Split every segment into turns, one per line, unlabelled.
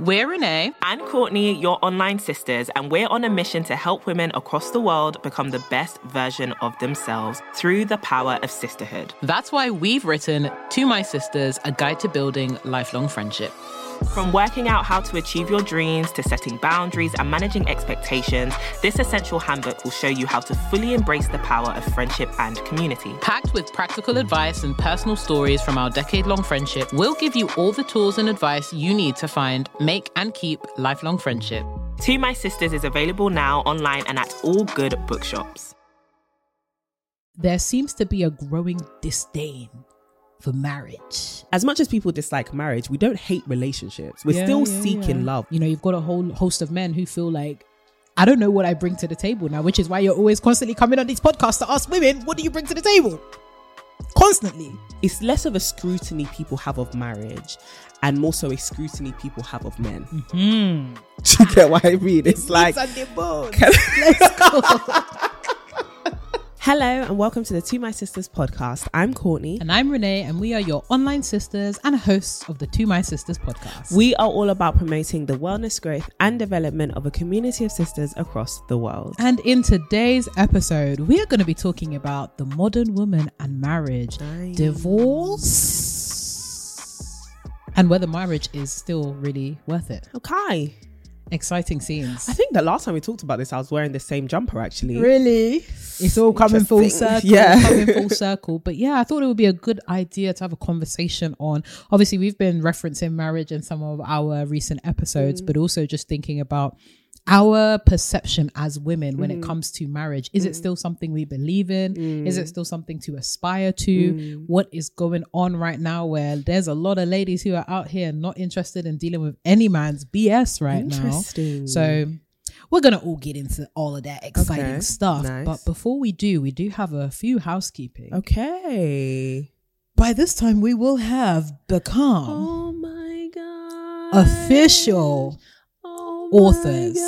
We're Renee
and Courtney, your online sisters, and we're on a mission to help women across the world become the best version of themselves through the power of sisterhood.
That's why we've written To My Sisters, a guide to building lifelong friendship.
From working out how to achieve your dreams to setting boundaries and managing expectations, this essential handbook will show you how to fully embrace the power of friendship and community.
Packed with practical advice and personal stories from our decade long friendship, we'll give you all the tools and advice you need to find, make, and keep lifelong friendship.
To My Sisters is available now online and at all good bookshops.
There seems to be a growing disdain for marriage.
As much as people dislike marriage, we don't hate relationships. We're
Yeah,
still
yeah,
seeking
yeah.
love.
You know, you've got a whole host of men who feel like, I don't know what I bring to the table now, which is why you're always constantly coming on these podcasts to ask women, what do you bring to the table? Constantly.
It's less of a scrutiny people have of marriage and more so a scrutiny people have of men.
Hmm.
Do you get what I mean? It's like
Sunday bones. Let's go.
Hello and welcome to the To My Sisters podcast. I'm Courtney.
and I'm Renee, and we are your online sisters and hosts of the To My Sisters podcast.
We are all about promoting the wellness, growth, and development of a community of sisters across the world.
and in today's episode, we are going to be talking about the modern woman and marriage,
Nice.
divorce, and whether marriage is still really worth it.
Okay.
Exciting scenes.
I think the last time we talked about this, I was wearing the same jumper actually.
Really? It's all coming full circle.
Yeah.
Coming full circle. But yeah, I thought it would be a good idea to have a conversation on. Obviously, we've been referencing marriage in some of our recent episodes, mm. but also just thinking about our perception as women when it mm. comes to marriage. Is it mm. still something we believe in? Is it mm. still something to aspire to? What is going on right now where there's a lot of ladies who are out here not interested in dealing with any man's BS right now? So we're gonna all get into all of that exciting
Okay,
stuff.
nice.
But before we do, we do have a few housekeeping.
Okay.
By this time, we will have become
Oh my god.
official authors.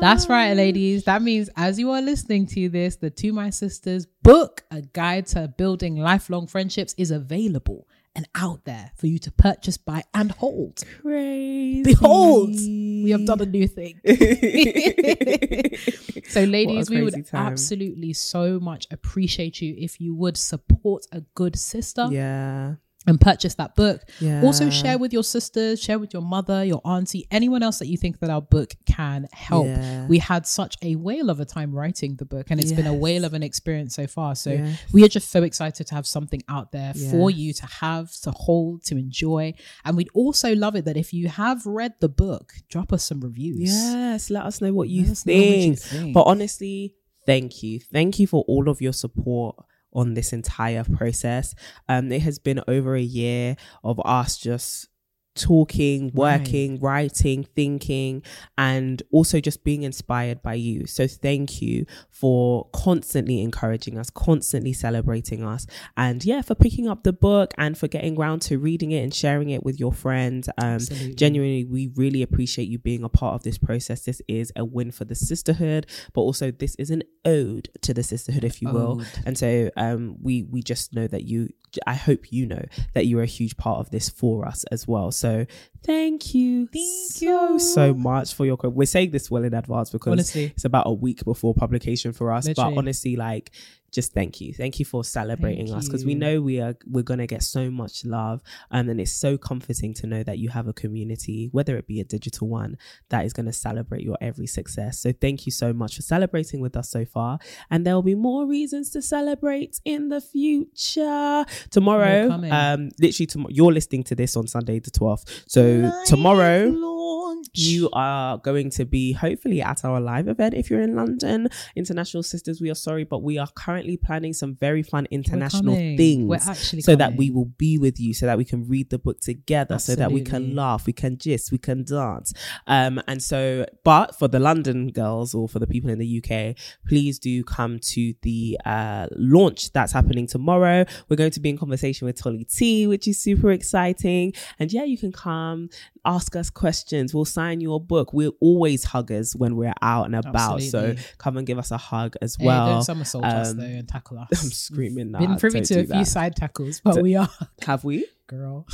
That's right, ladies. That means as you are listening to this, the To My Sisters book, A Guide to Building Lifelong Friendships, is available and out there for you to purchase, buy, and hold.
Crazy.
Behold, we have done a new thing. so, ladies, we would
time.
absolutely so much appreciate you if you would support a good sister
Yeah.
And purchase that book.
Yeah.
Also, share with your sisters, share with your mother, your auntie, anyone else that you think that our book can help.
Yeah.
We had such a whale of a time writing the book, and it's been a whale of an experience so far. So,
Yes.
we are just so excited to have something out there for you to have, to hold, to enjoy. And we'd also love it that if you have read the book, drop us some reviews.
Yes, let us know what you,
know what you
think.
think.
But honestly, thank you. Thank you for all of your support on this entire process. Um, it has been over a year of us just talking,
Right.
working, writing, thinking, and also just being inspired by you. So thank you for constantly encouraging us, constantly celebrating us, and yeah, for picking up the book and for getting round to reading it and sharing it with your friends. Um, genuinely, we really appreciate you being a part of this process. This is a win for the sisterhood, but also this is an ode to the sisterhood, if you will.
Ode.
And so, um, we we just know that you. I hope you know that you're a huge part of this for us as well. So so thank you,
Thank
so
you.
so much for your. co- We're saying this well in advance because
Honestly.
it's about a week before publication for us.
Literally.
But honestly, like just thank you thank you for celebrating
Thank
us because we know we are we're gonna get so much love and it's so comforting to know that you have a community whether it be a digital one that is going to celebrate your every success so thank you so much for celebrating with us so far and there will be more reasons to celebrate in the future tomorrow um literally tomorrow you're listening to this on sunday the 12th so tomorrow you are going to be hopefully at our live event if you're in London. International Sisters, we are sorry, but we are currently planning some very fun international
coming.
things.
We're actually
so that we will be with you, so that we can read the book together, so that we can laugh, we can gist, we can dance. Um, and so, but for the London girls or for the people in the UK, please do come to the uh, launch that's happening tomorrow. We're going to be in conversation with Tolly T, which is super exciting. And yeah, you can come, ask us questions. We'll sign your book. We're always huggers when we're out and about.
Absolutely.
So come and give us a hug as
Hey,
well.
don't somersault us
Um,
though and tackle us.
I'm screaming now.
Been privy to a few
that.
side tackles, but we are
Have we?
girl.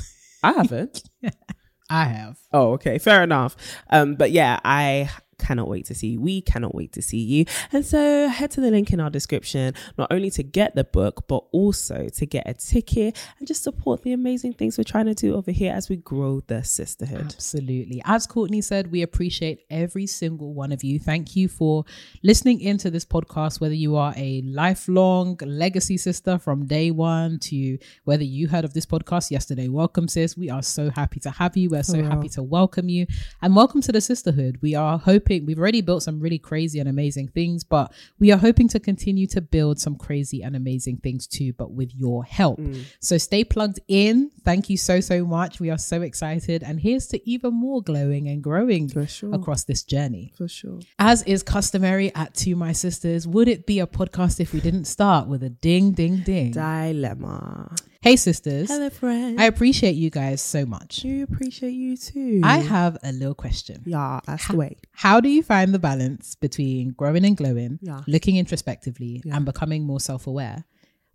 I haven't.
I have.
Oh, okay, fair enough. Um, but yeah, I cannot wait to see you. We cannot wait to see you. And so head to the link in our description, not only to get the book, but also to get a ticket and just support the amazing things we're trying to do over here as we grow the sisterhood.
Absolutely. As Courtney said, we appreciate every single one of you. Thank you for listening into this podcast, whether you are a lifelong legacy sister from day one to whether you heard of this podcast yesterday. Welcome, sis. We are so happy to have you. We're so oh, happy to welcome you. And welcome to the sisterhood. We are hoping, we've already built some really crazy and amazing things, but we are hoping to continue to build some crazy and amazing things too, but with your help. Mm. So stay plugged in. Thank you so, so much. We are so excited. And here's to even more glowing and growing
sure.
across this journey.
For sure.
As is customary at To My Sisters, would it be a podcast if we didn't start with a ding, ding, ding?
Dilemma.
Hey, sisters.
Hello, friend.
I appreciate you guys so much.
do appreciate you too.
I have a little question.
Yeah, that's the way.
How do you find the balance between growing and glowing,
Yeah.
looking introspectively, and becoming more self aware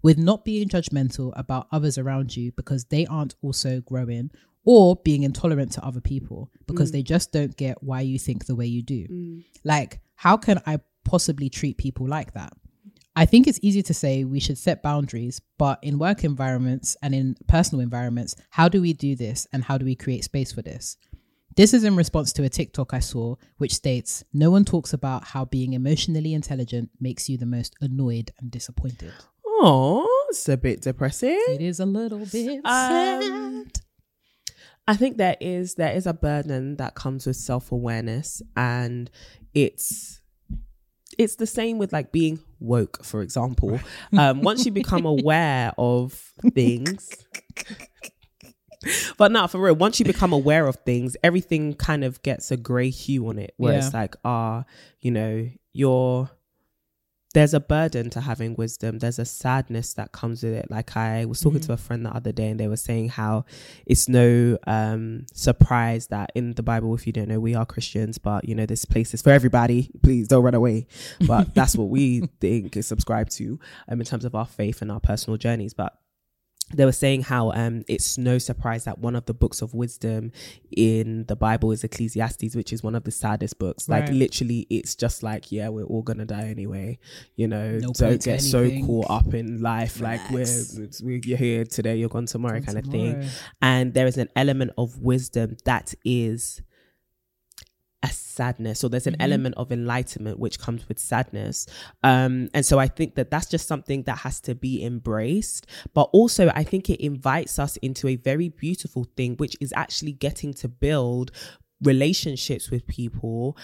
with not being judgmental about others around you because they aren't also growing or being intolerant to other people because mm. they just don't get why you think the way you do? Mm. Like, how can I possibly treat people like that? I think it's easy to say we should set boundaries, but in work environments and in personal environments, how do we do this and how do we create space for this? This is in response to a TikTok I saw, which states No one talks about how being emotionally intelligent makes you the most annoyed and disappointed.
Oh, it's a bit depressing.
It is a little bit
Um,
sad.
I think there is there is a burden that comes with self awareness, and it's it's the same with like being woke, for example. Um, once you become aware of things, but not for real. Once you become aware of things, everything kind of gets a grey hue on it, where
Yeah.
it's like, ah, you know, you're there's a burden to having wisdom. There's a sadness that comes with it. Like I was talking to a friend the other day and they were saying how it's no um surprise that in the Bible, if you don't know, we are Christians, but you know, this place is for everybody. Please don't run away. But that's what we think is subscribed to um in terms of our faith and our personal journeys. But they were saying how um it's no surprise that one of the books of wisdom in the Bible is Ecclesiastes, which is one of the saddest books. Like
Right.
literally, it's just like, yeah, we're all gonna die anyway. You know,
No
don't get so caught up in life. Like we're,
Relax.
you're here today, you're gone tomorrow, kind of thing. And there is an element of wisdom that is a sadness or there's an element of enlightenment which comes with sadness. Um and so i think that that's just something that has to be embraced. But also i think it invites us into a very beautiful thing which is actually getting to build relationships with people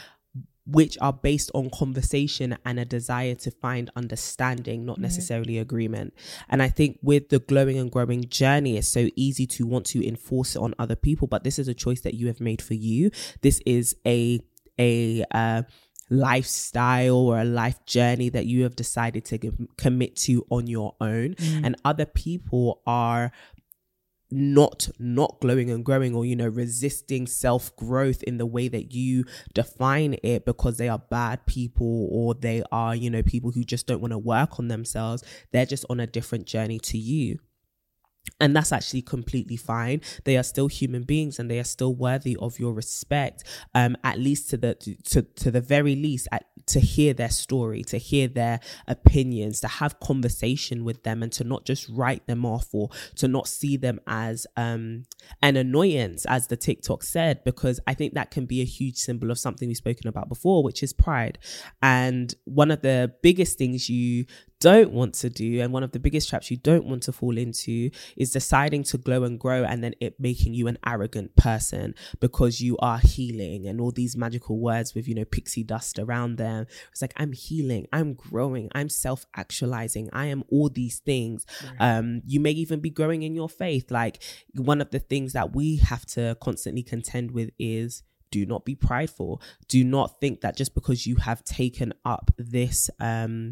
which are based on conversation and a desire to find understanding, not necessarily agreement. And I think with the glowing and growing journey, it's so easy to want to enforce it on other people, but this is a choice that you have made for you. This is a a uh, lifestyle or a life journey that you have decided to give, commit to on your own, and other people are not not glowing and growing or you know resisting self growth in the way that you define it because they are bad people or they are you know people who just don't want to work on themselves. They're just on a different journey to you and that's actually completely fine. They are still human beings and they are still worthy of your respect um at least to the to to the very least at, to hear their story to hear their opinions to have conversation with them and to not just write them off or to not see them as um an annoyance as the tiktok said because i think that can be a huge symbol of something we've spoken about before which is pride. And one of the biggest things you don't want to do, and one of the biggest traps you don't want to fall into, is deciding to glow and grow and then it making you an arrogant person because you are healing and all these magical words with, you know, pixie dust around them. It's like, I'm healing, I'm growing, I'm self actualizing, I am all these things. Right. Um, you may even be growing in your faith. Like, one of the things that we have to constantly contend with is do not be prideful do not think that just because you have taken up this um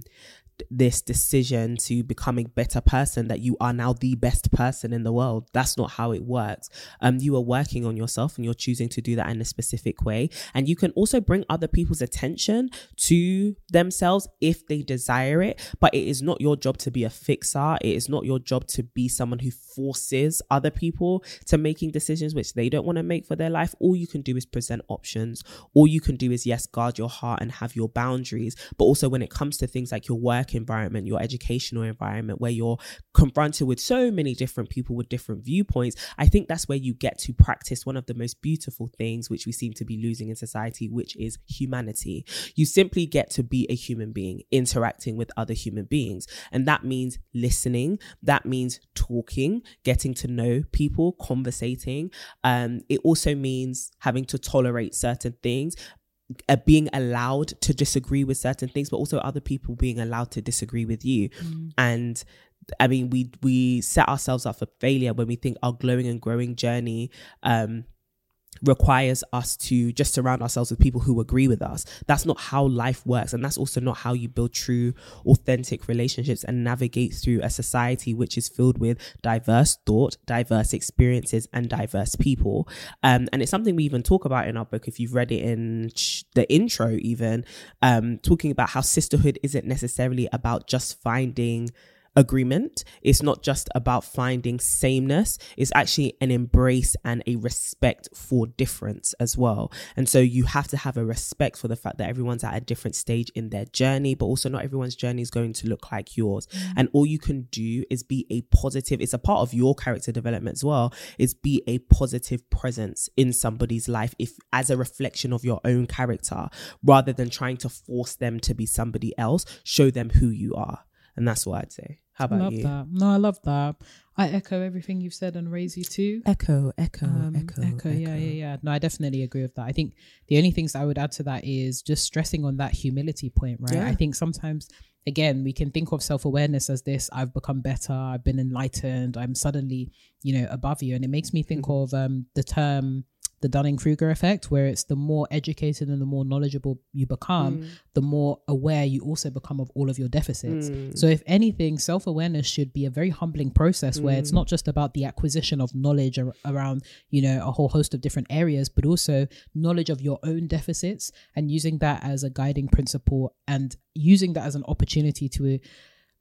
this decision to become a better person that you are now the best person in the world. That's not how it works. Um you are working on yourself and you're choosing to do that in a specific way. And you can also bring other people's attention to themselves if they desire it but it is not your job to be a fixer. It is not your job to be someone who forces other people to making decisions which they don't want to make for their life. All you can do is present options. All you can do is yes guard your heart and have your boundaries. But also when it comes to things like your work work environment, your educational environment, where you're confronted with so many different people with different viewpoints, I think that's where you get to practice one of the most beautiful things which we seem to be losing in society, which is humanity. You simply get to be a human being interacting with other human beings. And that means listening, that means talking, getting to know people, conversating. Um, it also means having to tolerate certain things, uh, being allowed to disagree with certain things, but also other people being allowed to disagree with you. Mm. And I mean, we we set ourselves up for failure when we think our glowing and growing journey um, requires us to just surround ourselves with people who agree with us. That's not how life works. And that's also not how you build true, authentic relationships and navigate through a society which is filled with diverse thought, diverse experiences, and diverse people. Um, and it's something we even talk about in our book. If you've read it in the intro, even um, talking about how sisterhood isn't necessarily about just finding agreement. It's not just about finding sameness, it's actually an embrace and a respect for difference as well. And so you have to have a respect for the fact that everyone's at a different stage in their journey, but also not everyone's journey is going to look like yours. Mm. And all you can do is be a positive, it's a part of your character development as well, is be a positive presence in somebody's life if as a reflection of your own character rather than trying to force them to be somebody else, show them who you are. And that's what I'd say. How about
love
you?
That. No, I love that. I echo everything you've said and raise you too.
Echo, echo, um, echo,
echo, Yeah, yeah, yeah. No, I definitely agree with that. I think the only things I would add to that is just stressing on that humility point, right? Yeah. I think sometimes again we can think of self-awareness as this i've become better i've been enlightened i'm suddenly you know above you and it makes me think mm-hmm. of um the term the Dunning Kruger effect, where it's the more educated and the more knowledgeable you become, mm. the more aware you also become of all of your deficits. Mm. So, if anything, self awareness should be a very humbling process where it's mm. not just about the acquisition of knowledge ar- around, you know, a whole host of different areas, but also knowledge of your own deficits and using that as a guiding principle and using that as an opportunity to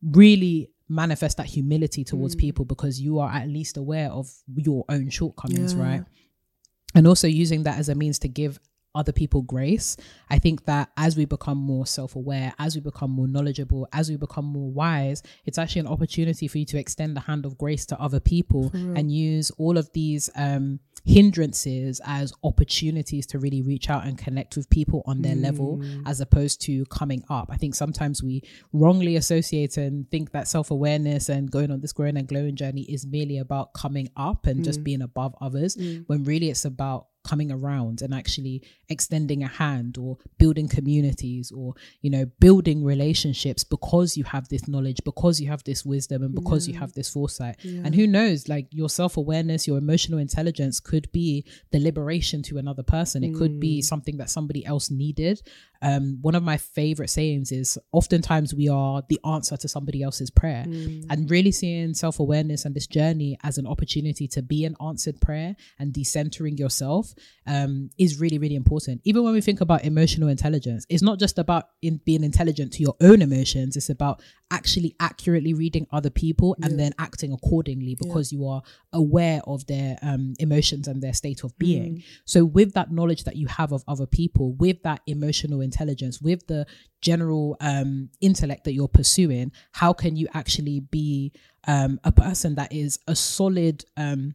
really manifest that humility towards mm. people because you are at least aware of your own shortcomings, yeah. right? And also using that as a means to give other people grace. I think that as we become more self aware, as we become more knowledgeable, as we become more wise, it's actually an opportunity for you to extend the hand of grace to other people and use all of these um, hindrances as opportunities to really reach out and connect with people on their mm. level as opposed to coming up. I think sometimes we wrongly associate and think that self awareness and going on this growing and glowing journey is merely about coming up and mm. just being above others, mm. when really it's about coming around and actually extending a hand or building communities or you know building relationships because you have this knowledge because you have this wisdom and because yeah. you have this foresight yeah. and who knows like your self-awareness your emotional intelligence could be the liberation to another person it mm. could be mm. something that somebody else needed um, one of my favorite sayings is oftentimes we are the answer to somebody else's prayer mm. and really seeing self-awareness and this journey as an opportunity to be an answered prayer and decentering yourself um, is really really important even when we think about emotional intelligence it's not just about in being intelligent to your own emotions it's about actually accurately reading other people and yeah. then acting accordingly because yeah. you are aware of their um, emotions and their state of being mm. so with that knowledge that you have of other people with that emotional intelligence, with the general um, intellect that you're pursuing, how can you actually be um, a person that is a solid um,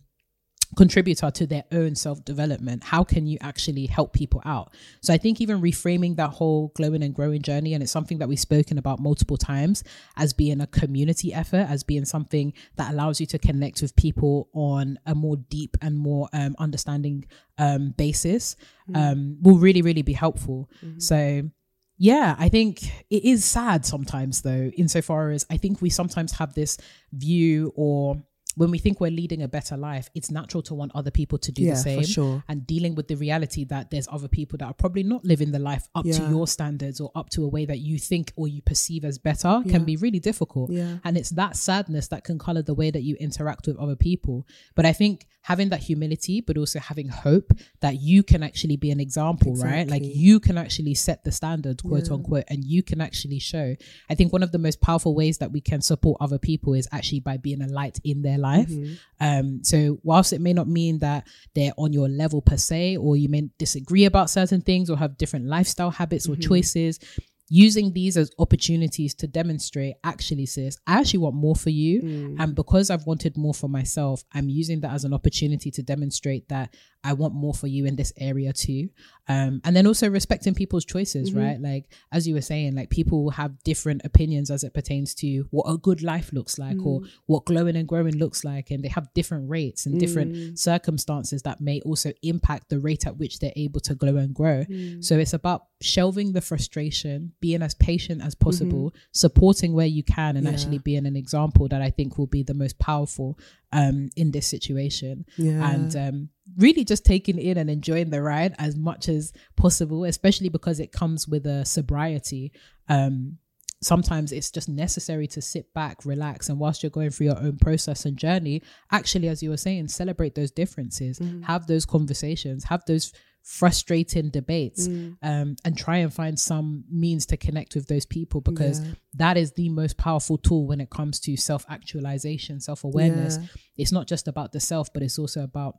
contributor to their own self development. How can you actually help people out? So I think even reframing that whole glowing and growing journey, and it's something that we've spoken about multiple times as being a community effort, as being something that allows you to connect with people on a more deep and more um, understanding um, basis, mm. um, will really, really be helpful. Mm-hmm. So yeah, I think it is sad sometimes, though, insofar as I think we sometimes have this view or when we think we're leading a better life, it's natural to want other people to do
yeah,
the same.
Sure.
And dealing with the reality that there's other people that are probably not living the life up yeah. to your standards or up to a way that you think or you perceive as better yeah. can be really difficult. And it's that sadness that can color the way that you interact with other people. But I think having that humility, but also having hope that you can actually be an example, exactly. right? Like you can actually set the standard, quote unquote, and you can actually show. I think one of the most powerful ways that we can support other people is actually by being a light in their life. Mm-hmm. Um, so whilst it may not mean that they're on your level per se, or you may disagree about certain things or have different lifestyle habits mm-hmm. or choices, using these as opportunities to demonstrate actually sis i actually want more for you mm. and because i've wanted more for myself i'm using that as an opportunity to demonstrate that I want more for you in this area too. Um, and then also respecting people's choices, mm-hmm. right? Like, as you were saying, like people have different opinions as it pertains to what a good life looks like mm. or what glowing and growing looks like. And they have different rates and different mm. circumstances that may also impact the rate at which they're able to glow and grow. Mm. So it's about shelving the frustration, being as patient as possible, mm-hmm. supporting where you can, and yeah. actually being an example that I think will be the most powerful um, in this situation. Yeah. And, um, really just taking in and enjoying the ride as much as possible, especially because it comes with a sobriety. Um, sometimes it's just necessary to sit back, relax, and whilst you're going through your own process and journey, actually, as you were saying, celebrate those differences, mm-hmm. have those conversations, have those frustrating debates mm. um, and try and find some means to connect with those people because yeah. that is the most powerful tool when it comes to self actualization, self awareness. Yeah. It's not just about the self, but it's also about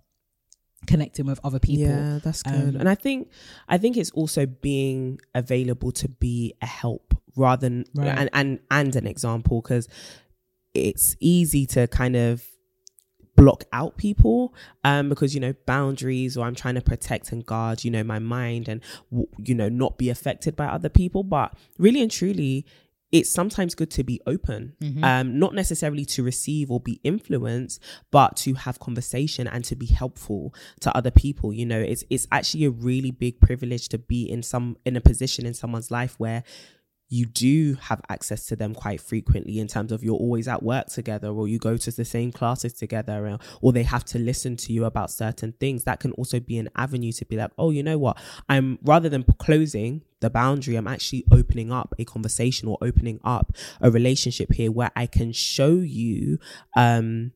connecting with other people.
Yeah, that's good. Um, and I think I think it's also being available to be a help rather than right. and and and an example because it's easy to kind of block out people um because you know boundaries or I'm trying to protect and guard you know my mind and you know not be affected by other people but really and truly it's sometimes good to be open, mm-hmm. um, not necessarily to receive or be influenced, but to have conversation and to be helpful to other people. You know, it's it's actually a really big privilege to be in some in a position in someone's life where you do have access to them quite frequently in terms of you're always at work together or you go to the same classes together or, or they have to listen to you about certain things. That can also be an avenue to be like oh you know what? I'm rather than closing the boundary i'm actually opening up a conversation or opening up a relationship here where i can show you um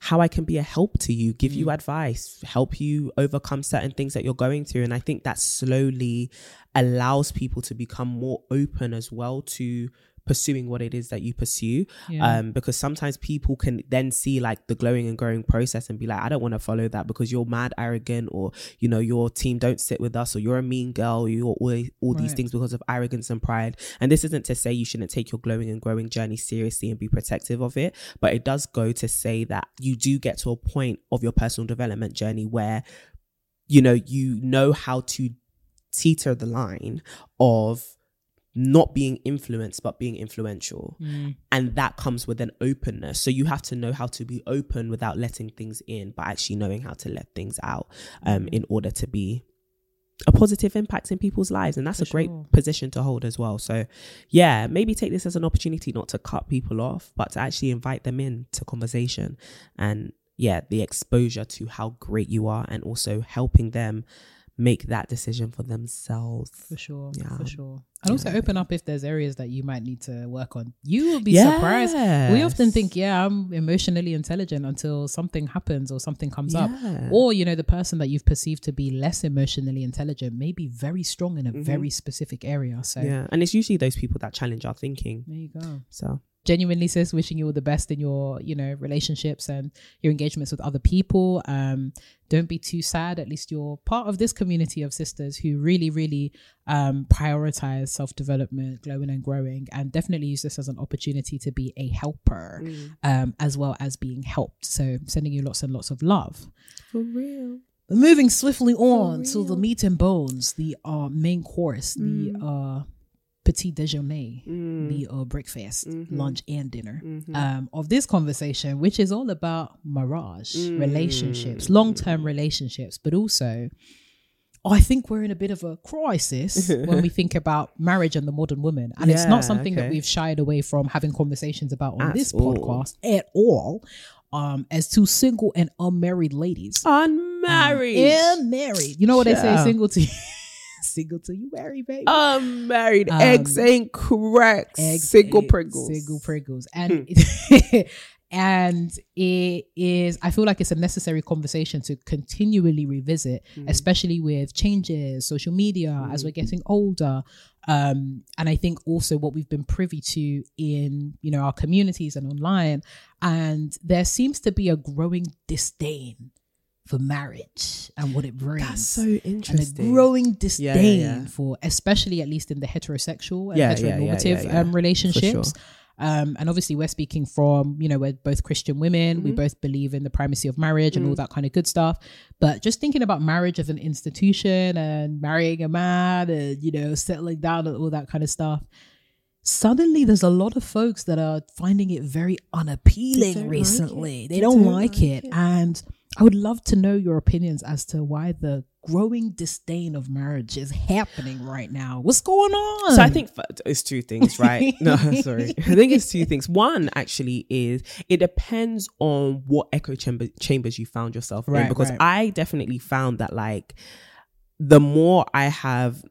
how I can be a help to you, give you mm. advice, help you overcome certain things that you're going through. And I think that slowly allows people to become more open as well to pursuing what it is that you pursue yeah. um because sometimes people can then see like the glowing and growing process and be like i don't want to follow that because you're mad arrogant or you know your team don't sit with us or you're a mean girl or you're all, all right. these things because of arrogance and pride and this isn't to say you shouldn't take your glowing and growing journey seriously and be protective of it but it does go to say that you do get to a point of your personal development journey where you know you know how to teeter the line of not being influenced but being influential mm. and that comes with an openness so you have to know how to be open without letting things in but actually knowing how to let things out um, mm. in order to be a positive impact in people's lives and that's For a great sure. position to hold as well so yeah maybe take this as an opportunity not to cut people off but to actually invite them in to conversation and yeah the exposure to how great you are and also helping them make that decision for themselves.
For sure. Yeah. For sure. And also open up if there's areas that you might need to work on. You will be yes. surprised. We often think, yeah, I'm emotionally intelligent until something happens or something comes yeah. up. Or, you know, the person that you've perceived to be less emotionally intelligent may be very strong in a mm-hmm. very specific area. So
Yeah. And it's usually those people that challenge our thinking.
There you go.
So
genuinely sis wishing you all the best in your you know relationships and your engagements with other people. Um don't be too sad at least you're part of this community of sisters who really really um prioritize self-development glowing and growing and definitely use this as an opportunity to be a helper
Mm.
um as well as being helped. So sending you lots and lots of love.
For real.
moving swiftly on to the meat and bones the uh main course the uh petit déjeuner the uh breakfast lunch and dinner um of this conversation which is all about mirage relationships long-term relationships but also I think we're in a bit of a crisis when we think about marriage and the modern woman. And it's not something that we've shied away from having conversations about on
At
this
all.
podcast at all. Um, as two single and unmarried ladies.
Unmarried.
And married. You know what they say, single to single till you marry, baby.
Unmarried.
Um,
eggs ain't correct.
Eggs,
Single
eggs,
Pringles.
Single Pringles. And and it is I feel like it's a necessary conversation to continually revisit,
Mm.
especially with changes, social media as we're getting older. Um, and I think also what we've been privy to in you know our communities and online, and there seems to be a growing disdain for marriage and what it brings.
That's so
and a growing disdain
yeah.
for, especially at least in the heterosexual and
Yeah, yeah, yeah,
heteronormative
yeah, yeah.
Um, relationships.
sure.
Um, and obviously, we're speaking from, you know, we're both Christian women.
Mm-hmm.
We both believe in the primacy of marriage and all that kind of good stuff. But just thinking about marriage as an institution and marrying a man and, you know, settling down and all that kind of stuff, suddenly there's a lot of folks that are finding it very unappealing
like
recently. They
They
don't,
don't
like,
like
it.
it.
And I would love to know your opinions as to why the growing disdain of marriage is happening right now. What's going on?
So I think it's two things, right? no, sorry. I think it's two things. One actually is it depends on what echo chamber chambers you found yourself in because
right.
I definitely found that like the more I have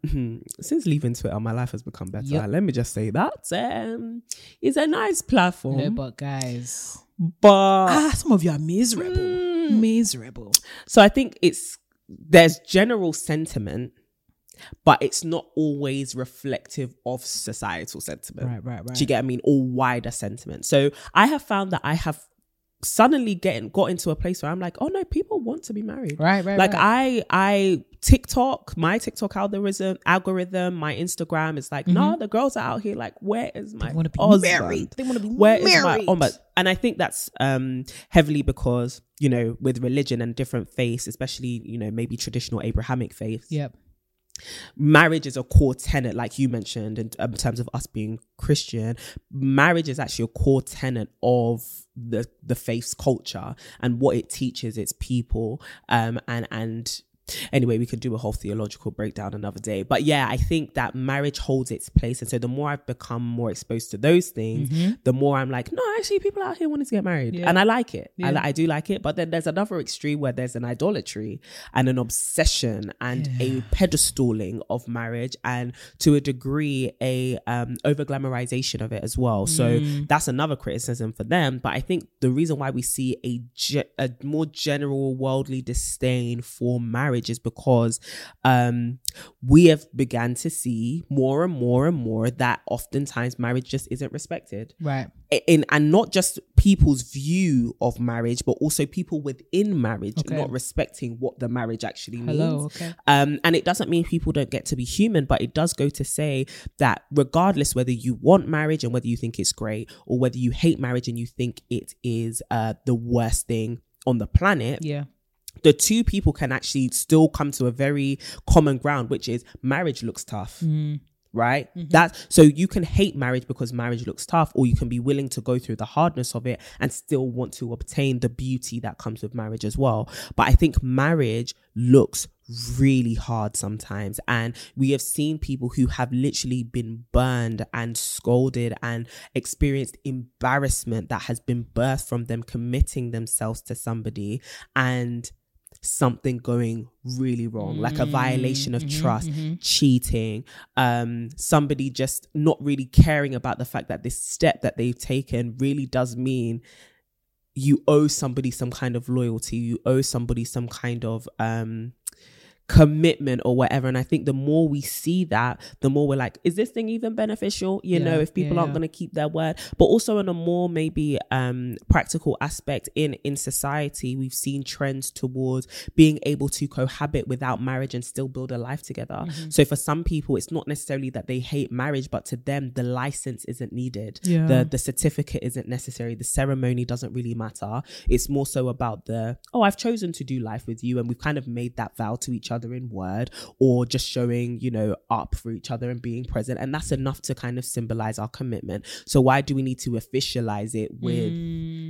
since leaving Twitter, my life has become better.
Yep.
Let me just say that um, it's a nice platform,
no, but guys,
but
ah, some of you are miserable,
Mm.
miserable.
So I think it's there's general sentiment, but it's not always reflective of societal sentiment.
Right, right, right.
Do you get what I mean? Or wider sentiment. So I have found that I have suddenly getting got into a place where I'm like, oh no, people want to be married.
Right, right,
Like
right.
I I TikTok, my TikTok algorithm algorithm, my Instagram is like, no, the girls are out here like, where is my
Mm-hmm. wanna be
husband?
married. They wanna be
Where is my
married.
oh my and I think that's um heavily because, you know, with religion and different faiths, especially, you know, maybe traditional Abrahamic faiths,
Yep.
Marriage is a core tenet, like you mentioned, in, um, terms of us being Christian. Marriage is actually a core tenet of the the faith's culture and what it teaches its people. Um, and and anyway, we could do a whole theological breakdown another day. But yeah, I think that marriage holds its place, and so the more I've become more exposed to those things, the more I'm like, no, actually, people out here wanting to get married,
Yeah.
and I like it. I,
Yeah.
li- I do like it. But then there's another extreme where there's an idolatry and an obsession and a pedestaling of marriage, and to a degree, a um, over glamorization of it as well. So that's another criticism for them. But I think the reason why we see a ge- a more general worldly disdain for marriage is because um, we have began to see more and more and more that oftentimes marriage just isn't respected
Right.
in and not just people's view of marriage but also people within marriage
Okay.
not respecting what the marriage actually means
Hello, okay.
um, and it doesn't mean people don't get to be human, but it does go to say that regardless whether you want marriage and whether you think it's great, or whether you hate marriage and you think it is uh, the worst thing on the planet,
Yeah.
The two people can actually still come to a very common ground, which is marriage looks tough. Mm. Right? Mm-hmm. That so you can hate marriage because marriage looks tough, or you can be willing to go through the hardness of it and still want to obtain the beauty that comes with marriage as well. But I think marriage looks really hard sometimes. And we have seen people who have literally been burned and scolded and experienced embarrassment that has been birthed from them committing themselves to somebody and something going really wrong like a violation of trust cheating um somebody just not really caring about the fact that this step that they've taken really does mean you owe somebody some kind of loyalty you owe somebody some kind of um commitment or whatever. And I think the more we see that, the more we're like, is this thing even beneficial? You
Yeah,
know, if people
yeah,
aren't
yeah.
going to keep their word. But also in a more maybe um practical aspect in in society, we've seen trends towards being able to cohabit without marriage and still build a life together.
Mm-hmm.
So for some people, it's not necessarily that they hate marriage, but to them, the license isn't needed. The the certificate isn't necessary. The ceremony doesn't really matter. It's more so about the oh, I've chosen to do life with you, and we've kind of made that vow to each other in word, or just showing you know up for each other and being present, and that's enough to kind of symbolize our commitment. So why do we need to officialize it with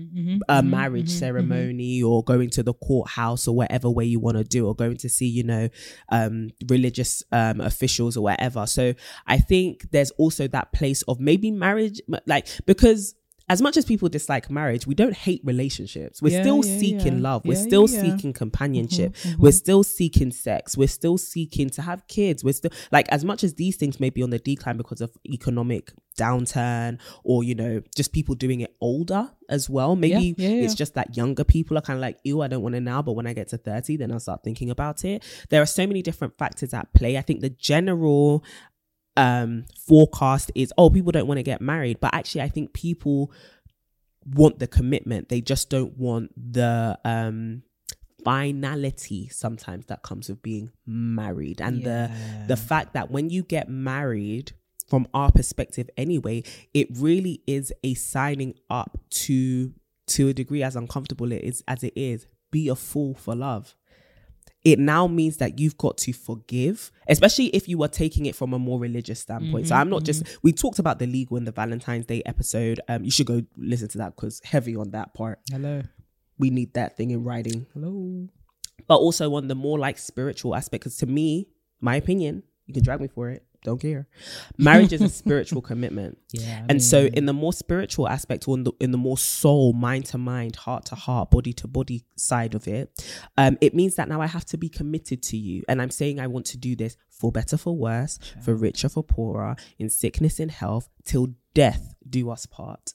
Mm-hmm.
a marriage ceremony or going to the courthouse or whatever way you want to do or going to see you know um religious um officials or whatever so i think there's also that place of maybe marriage like because as much as people dislike marriage, we don't hate relationships. We're
Yeah,
still
yeah,
seeking
yeah.
love. We're still seeking companionship. Mm-hmm, mm-hmm. We're still seeking sex. We're still seeking to have kids. We're still like as much as these things may be on the decline because of economic downturn or you know just people doing it older as well. Maybe it's just that younger people are kind of like, ew, I don't want it now. But when I get to 30, then I'll start thinking about it. There are so many different factors at play. I think the general um forecast is, oh, people don't want to get married. But actually, I think people want the commitment. They just don't want the um finality sometimes that comes with being married. And the the fact that when you get married, from our perspective anyway, it really is a signing up to to a degree as uncomfortable it is as it is, be a fool for love. It now means that you've got to forgive, especially if you are taking it from a more religious standpoint. so I'm not just we talked about the legal in the Valentine's Day episode. Um, you should go listen to that because heavy on that part.
Hello.
We need that thing in writing
Hello.
but also on the more like spiritual aspect. Because to me, my opinion, you can drag me for it, don't care. Marriage is a spiritual commitment,
Yeah.
and so in the more spiritual aspect, or in the in the more soul, mind to mind, heart to heart, body to body side of it, um, it means that now I have to be committed to you, and I'm saying I want to do this for better, for worse, for richer, for poorer, in sickness, in health, till death do us part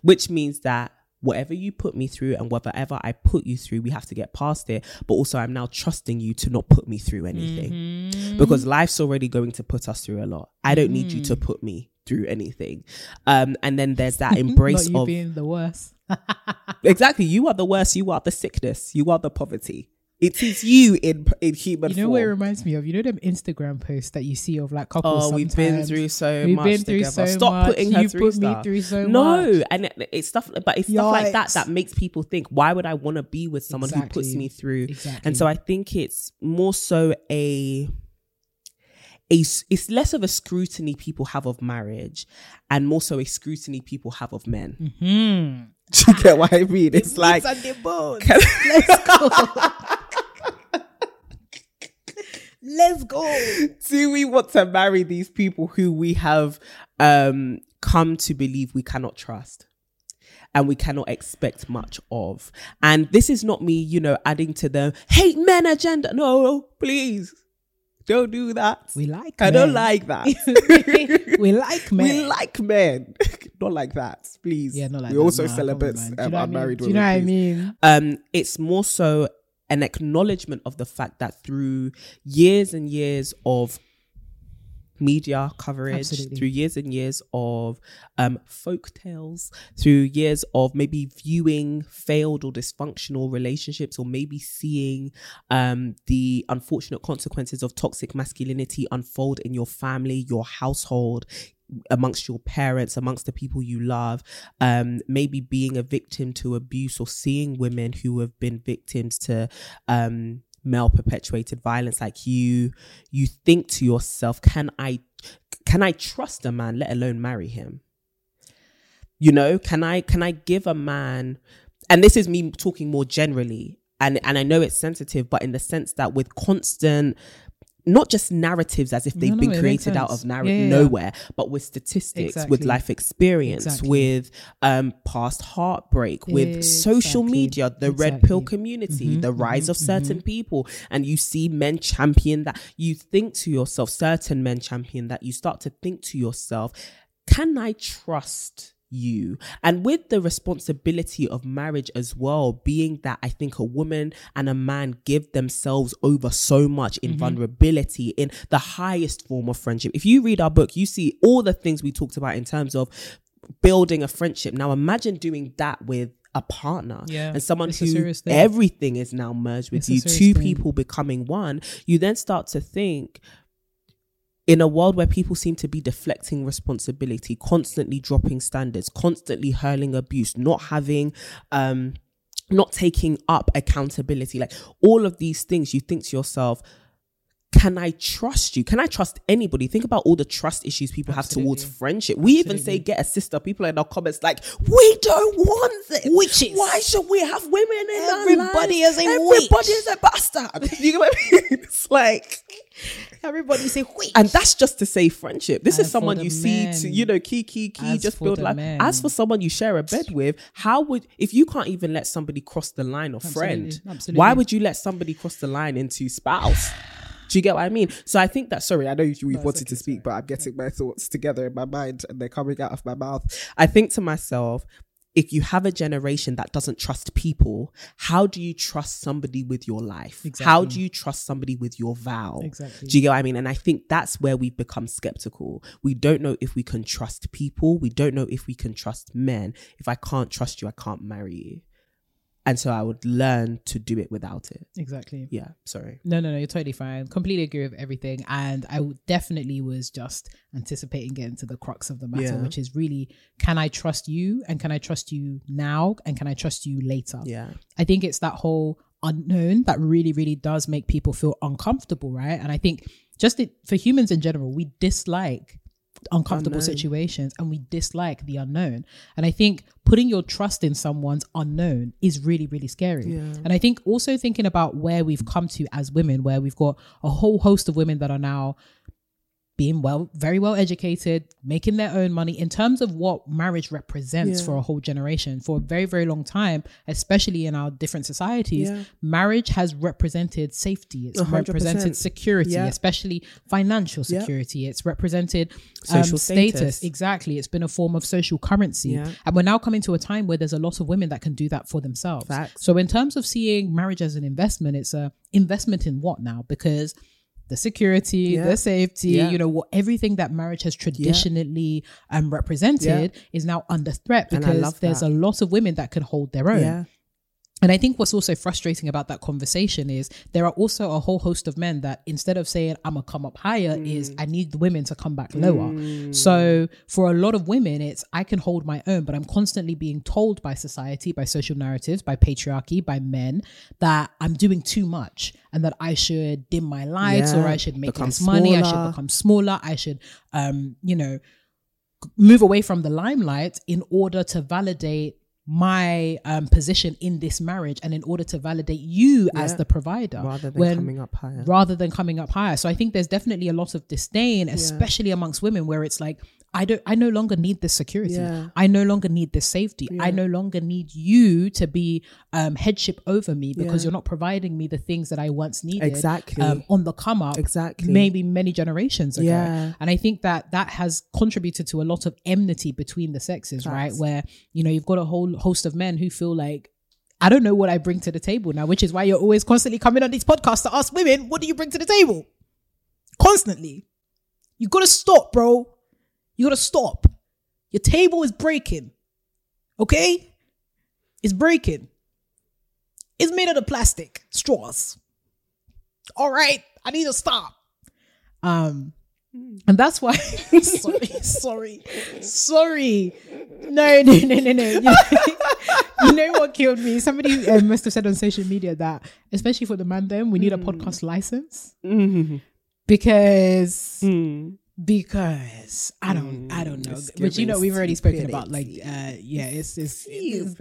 which means that whatever you put me through and whatever I put you through, we have to get past it. But also, I'm now trusting you to not put me through anything
Mm-hmm.
because life's already going to put us through a lot. I don't need you
Mm.
to put me through anything. Um, and then there's that embrace of
being the worst.
exactly. You are the worst. You are the sickness. You are the poverty. It is you in in human
You know
form.
what it reminds me of? You know them Instagram posts that you see of like couples.
Oh, we've been through so
We've
much
been through
together.
so
Stop
much.
putting her
You
through
put me
stuff.
through so
no,
much.
and it, it's stuff, but it's stuff like that that makes people think, why would I want to be with someone who puts me through?
Exactly.
And so I think it's more so a a it's less of a scrutiny people have of marriage and more so a scrutiny people have of men.
Hmm.
Do you get what I mean? It's like
Let's go.
do we want to marry these people who we have um come to believe we cannot trust and we cannot expect much of and this is not me you know adding to the hate men agenda no please don't do that
We like
i don't like that
we like men.
we like men not like that please
yeah, not like
we
that.
also
on,
celebrate
man. Do you
um,
I mean?
unmarried
Do you know what I mean?
um it's more so an acknowledgement of the fact that through years and years of media coverage
Absolutely.
through years and years of um folk tales through years of maybe viewing failed or dysfunctional relationships or maybe seeing um the unfortunate consequences of toxic masculinity unfold in your family your household amongst your parents amongst the people you love um maybe being a victim to abuse or seeing women who have been victims to um male perpetuated violence like you you think to yourself can i can i trust a man let alone marry him? You know can i can i give a man and this is me talking more generally and and i know it's sensitive but in the sense that with constant not just narratives as if they've
No, no,
been created out of narr-
Yeah, yeah, yeah.
nowhere but with statistics with life experience
Exactly.
with um past heartbreak with social
Exactly.
media the red pill
Exactly.
community
Mhm,
the rise
mhm,
of certain
mhm.
people and you see men champion that you think to yourself certain men champion that you start to think to yourself can i trust you. And with the responsibility of marriage as well, being that I think a woman and a man give themselves over so much in vulnerability, in the highest form of friendship. If you read our book, you see all the things we talked about in terms of building a friendship. Now imagine doing that with a partner
Yeah,
and someone who everything is now merged with
It's
you two
thing.
people becoming one you then start to think in a world where people seem to be deflecting responsibility constantly dropping standards constantly hurling abuse not having um not taking up accountability like all of these things you think to yourself can I trust you? Can I trust anybody? Think about all the trust issues people have towards
Absolutely.
friendship. We even say get a sister. People in our comments like, we don't want this.
Witches.
Why should we have women in our
Everybody is a
Everybody
witch.
is a bastard. you know what I mean? It's like,
Everybody say wait.
and that's just to say friendship. This
And
is someone you see to, you know, key, key, key,
As
just build life.
men.
As for someone you share a bed with, how would, if you can't even let somebody cross the line of friend,
Absolutely, absolutely.
why would you let somebody cross the line into spouse? Do you get what I mean? So I think that, sorry, I know you we've wanted to speak, but I'm getting my thoughts together in my mind and they're coming out of my mouth. I think to myself, if you have a generation that doesn't trust people, how do you trust somebody with your life? How do you trust somebody with your vow?
Exactly.
Do you get what I mean? And I think that's where we've become skeptical. We don't know if we can trust people. We don't know if we can trust men. If I can't trust you, I can't marry you. And so I would learn to do it without it.
exactly.
Yeah, sorry.
No, no, no, you're totally fine. Completely agree with everything. And I definitely was just anticipating getting to the crux of the matter,
Yeah.
which is really can I trust you? And can I trust you now? And can I trust you later?
Yeah.
I think it's that whole unknown that really, really does make people feel uncomfortable, right? And I think just it, for humans in general, we dislike uncomfortable
Unknown.
situations and we dislike the unknown. And I think putting your trust in someone's unknown is really, really scary. And I think also thinking about where we've come to as women, where we've got a whole host of women that are now being well very well educated making their own money in terms of what marriage represents for a whole generation for a very very long time especially in our different societies
Yeah.
marriage has represented safety it's
100%.
represented security
Yeah.
especially financial
Yeah.
security it's represented um,
Social
status.
status.
exactly it's been a form of social currency
Yeah.
and we're now coming to a time where there's a lot of women that can do that for themselves
Facts.
so in terms of seeing marriage as an investment it's a investment in what now because the security,
Yeah.
the safety,
Yeah.
you know, what everything that marriage has traditionally um, represented is now under threat because there's a lot of women that can hold their own.
Yeah.
And I think what's also frustrating about that conversation is there are also a whole host of men that instead of saying I'm gonna come up higher is I need the women to come back lower. So for a lot of women it's I can hold my own but I'm constantly being told by society, by social narratives, by patriarchy, by men that I'm doing too much and that I should dim my lights or I should make
Become
less money, I should become smaller, I should um you know move away from the limelight in order to validate my um, position in this marriage and in order to validate you as the provider
Rather than
when-
coming up higher.
rather than coming up higher. So i think there's definitely a lot of disdain especially amongst women where it's like i don't i no longer need this security
Yeah.
i no longer need this safety i no longer need you to be um, headship over me because
Yeah.
you're not providing me the things that i once needed
Exactly.
um, on the come up
Exactly.
maybe many generations ago
Yeah.
and I think that that has contributed to a lot of enmity between the sexes, right? Where, you know, you've got a whole host of men who feel like, I don't know what I bring to the table now, which is why you're always constantly coming on these podcasts to ask women, what do you bring to the table? Constantly. You gotta stop, bro. You gotta stop. Your table is breaking. Okay? It's breaking. It's made out of plastic straws. All right, I need to stop. Um, and that's why. sorry, sorry, sorry. No, no, no, no, no. You know, you know what killed me? Somebody uh, must have said on social media that, especially for the man, then we need a podcast license
Mm.
because
Mm.
Because I don't I don't know. But you know, we've already spoken about like uh yeah, it's it's, it's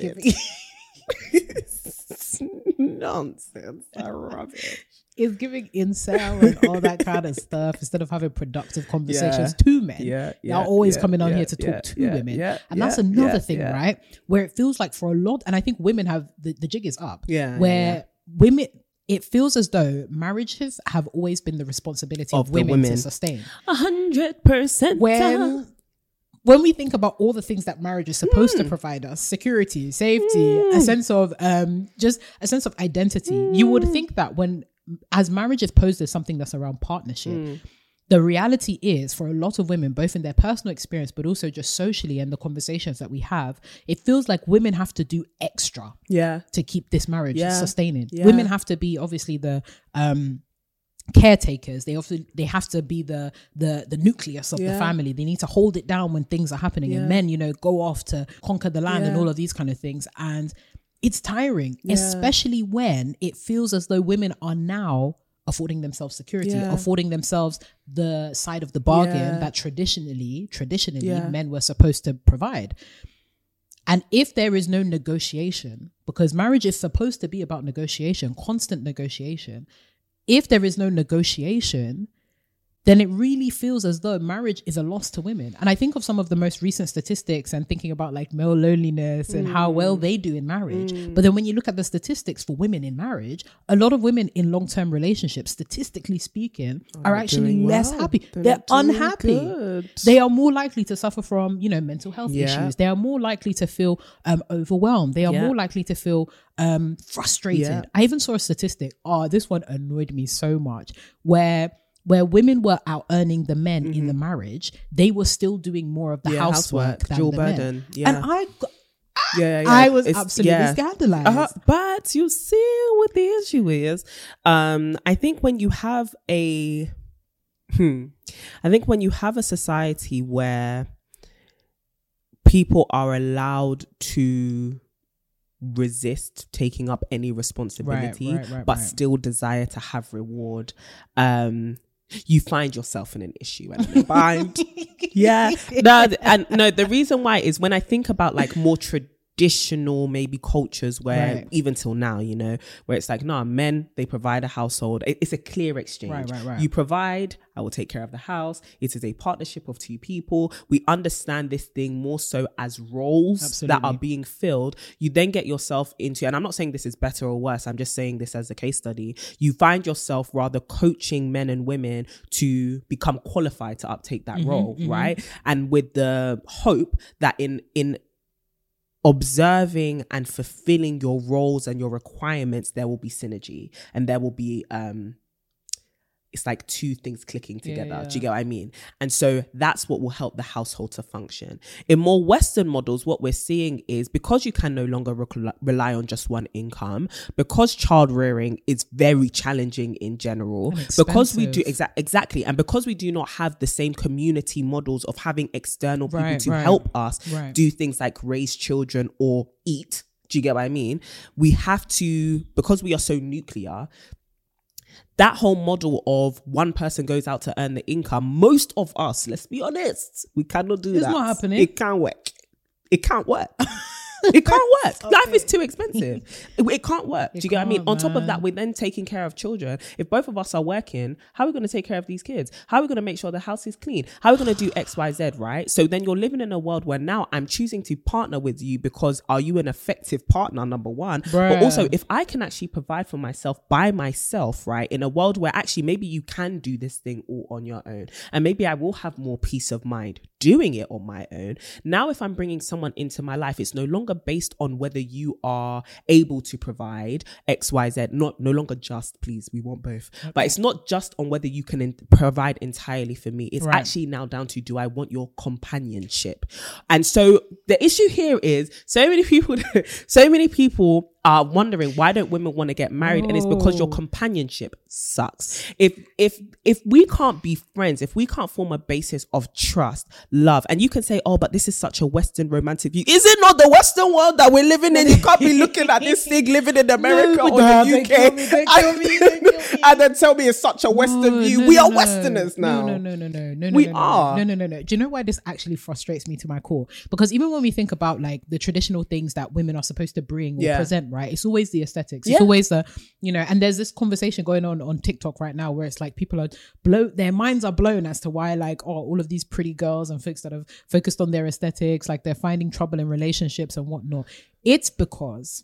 Nonsense. I rubbish.
it's giving incel and all that kind of stuff instead of having productive conversations
Yeah.
to men.
Yeah,
They're
yeah,
always
yeah,
coming on
yeah,
here to talk to women.
yeah,
and that's another thing, right? Where it feels like for a lot and I think women have the, the jig is up.
Yeah,
Where women it feels as though marriages have always been the responsibility of,
Of the
women, to sustain.
A hundred percent.
when when we think about all the things that marriage is supposed to mm. provide us security safety a mm. sense of um just a sense of identity you would mm. think that when as marriage is posed as something that's around partnership the reality is for a lot of women both in their personal experience but also just socially and the conversations that we have it feels like women have to do extra
Yeah.
to keep this marriage
Yeah.
sustaining.
Yeah.
Women have to be obviously the um caretakers. They often they have to be the the the nucleus of the family. They need to hold it down when things are happening. And men, you know, go off to conquer the land and all of these kind of things. And it's tiring,
Yeah.
especially when it feels as though women are now affording themselves security,
Yeah.
affording themselves the side of the bargain
Yeah.
that traditionally, traditionally
Yeah.
men were supposed to provide. And if there is no negotiation, because marriage is supposed to be about negotiation, constant negotiation, if there is no negotiation, then it really feels as though marriage is a loss to women. And I think of some of the most recent statistics and thinking about like male loneliness and how well they do in marriage. But then when you look at the statistics for women in marriage, a lot of women in long term relationships, statistically speaking, are actually less
well.
happy.
They're
They're, unhappy.
good.
They are more likely to suffer from, you know, mental health
Yeah.
issues. They are more likely to feel um, overwhelmed. They are
Yeah.
more likely to feel um, frustrated.
Yeah.
I even saw a statistic. Oh, this one annoyed me so much. Where where women were out earning the men in the marriage, they were still doing more of the
Mm-hmm. Yeah,
housework,
housework, dual
the men.
burden. Yeah.
And I,
yeah, yeah.
I was
It's-
absolutely
yeah.
scandalized.
Uh-huh. But you see what the issue is. Um, I think when you have a, hmm, I think when you have a society where people are allowed to resist taking up any responsibility
right, right,
but
right.
still desire to have reward um you find yourself in an issue and in bind. Yeah. No and no the reason why is when i think about like more traditional maybe cultures where
Right.
even till now you know where it's like no men they provide a household. It- it's a clear exchange.
Right, right, right.
you provide i will take care of the house. It is a partnership of two people. We understand this thing more so as roles that are being filled. You then get yourself into and i'm not saying this is better or worse. I'm just saying this as a case study. You find yourself rather coaching men and women to become qualified to uptake that mm-hmm, role mm-hmm. right? And with the hope that in in observing and fulfilling your roles and your requirements there will be synergy and there will be um it's like two things clicking together. Do you get what I mean? And so that's what will help the household to function. In more Western models, what we're seeing is because you can no longer rely on just one income, because child rearing is very challenging in general, because we do exa- exactly, and because we do not have the same community models of having external people
Right,
to
right.
help us
Right.
do things like raise children or eat. Do you get what I mean? We have to, because we are so nuclear, that whole model of one person goes out to earn the income, most of us, let's be honest, we cannot do
It's
that.
It's not happening.
It can't work. It can't work. it can't work. Life is too expensive. It, it can't work. Do you get what I mean?
can't,
On top of that, we're then taking care of children. If both of us are working, how are we going to take care of these kids? How are we going to make sure the house is clean? How are we going to do X, Y, Z, right? So then you're living in a world where now I'm choosing to partner with you because are you an effective partner, number one? But also, if I can actually provide for myself by myself, right, in a world where actually maybe you can do this thing all on your own, and maybe I will have more peace of mind doing it on my own. Now, if I'm bringing someone into my life, it's no longer based on whether you are able to provide X, Y, Z. Not no longer just, please, we want both, but it's not just on whether you can in- provide entirely for me. It's
Right.
actually now down to do I want your companionship, and so the issue here is so many people, so many people are wondering why don't women want to get married and it's because your
Oh.
companionship sucks if if if we can't be friends if we can't form a basis of trust love and you can say oh but this is such a western romantic view is it not the western world that we're living in you can't be looking at this thing living in america or
nah,
the uk
kill me, they me, they kill me.
and then tell me it's such a western
No,
view
no,
we are
no.
westerners now
No, no, no, no, no, no.
We
no, no,
are.
No, no, no, no. Do you know why this actually frustrates me to my core? Because even when we think about like the traditional things that women are supposed to bring or
Yeah.
present, right? It's always the aesthetics.
Yeah.
It's always the, you know, and there's this conversation going on on TikTok right now where it's like people are blow, their minds are blown as to why like oh all of these pretty girls and folks that have focused on their aesthetics, like they're finding trouble in relationships and whatnot. It's because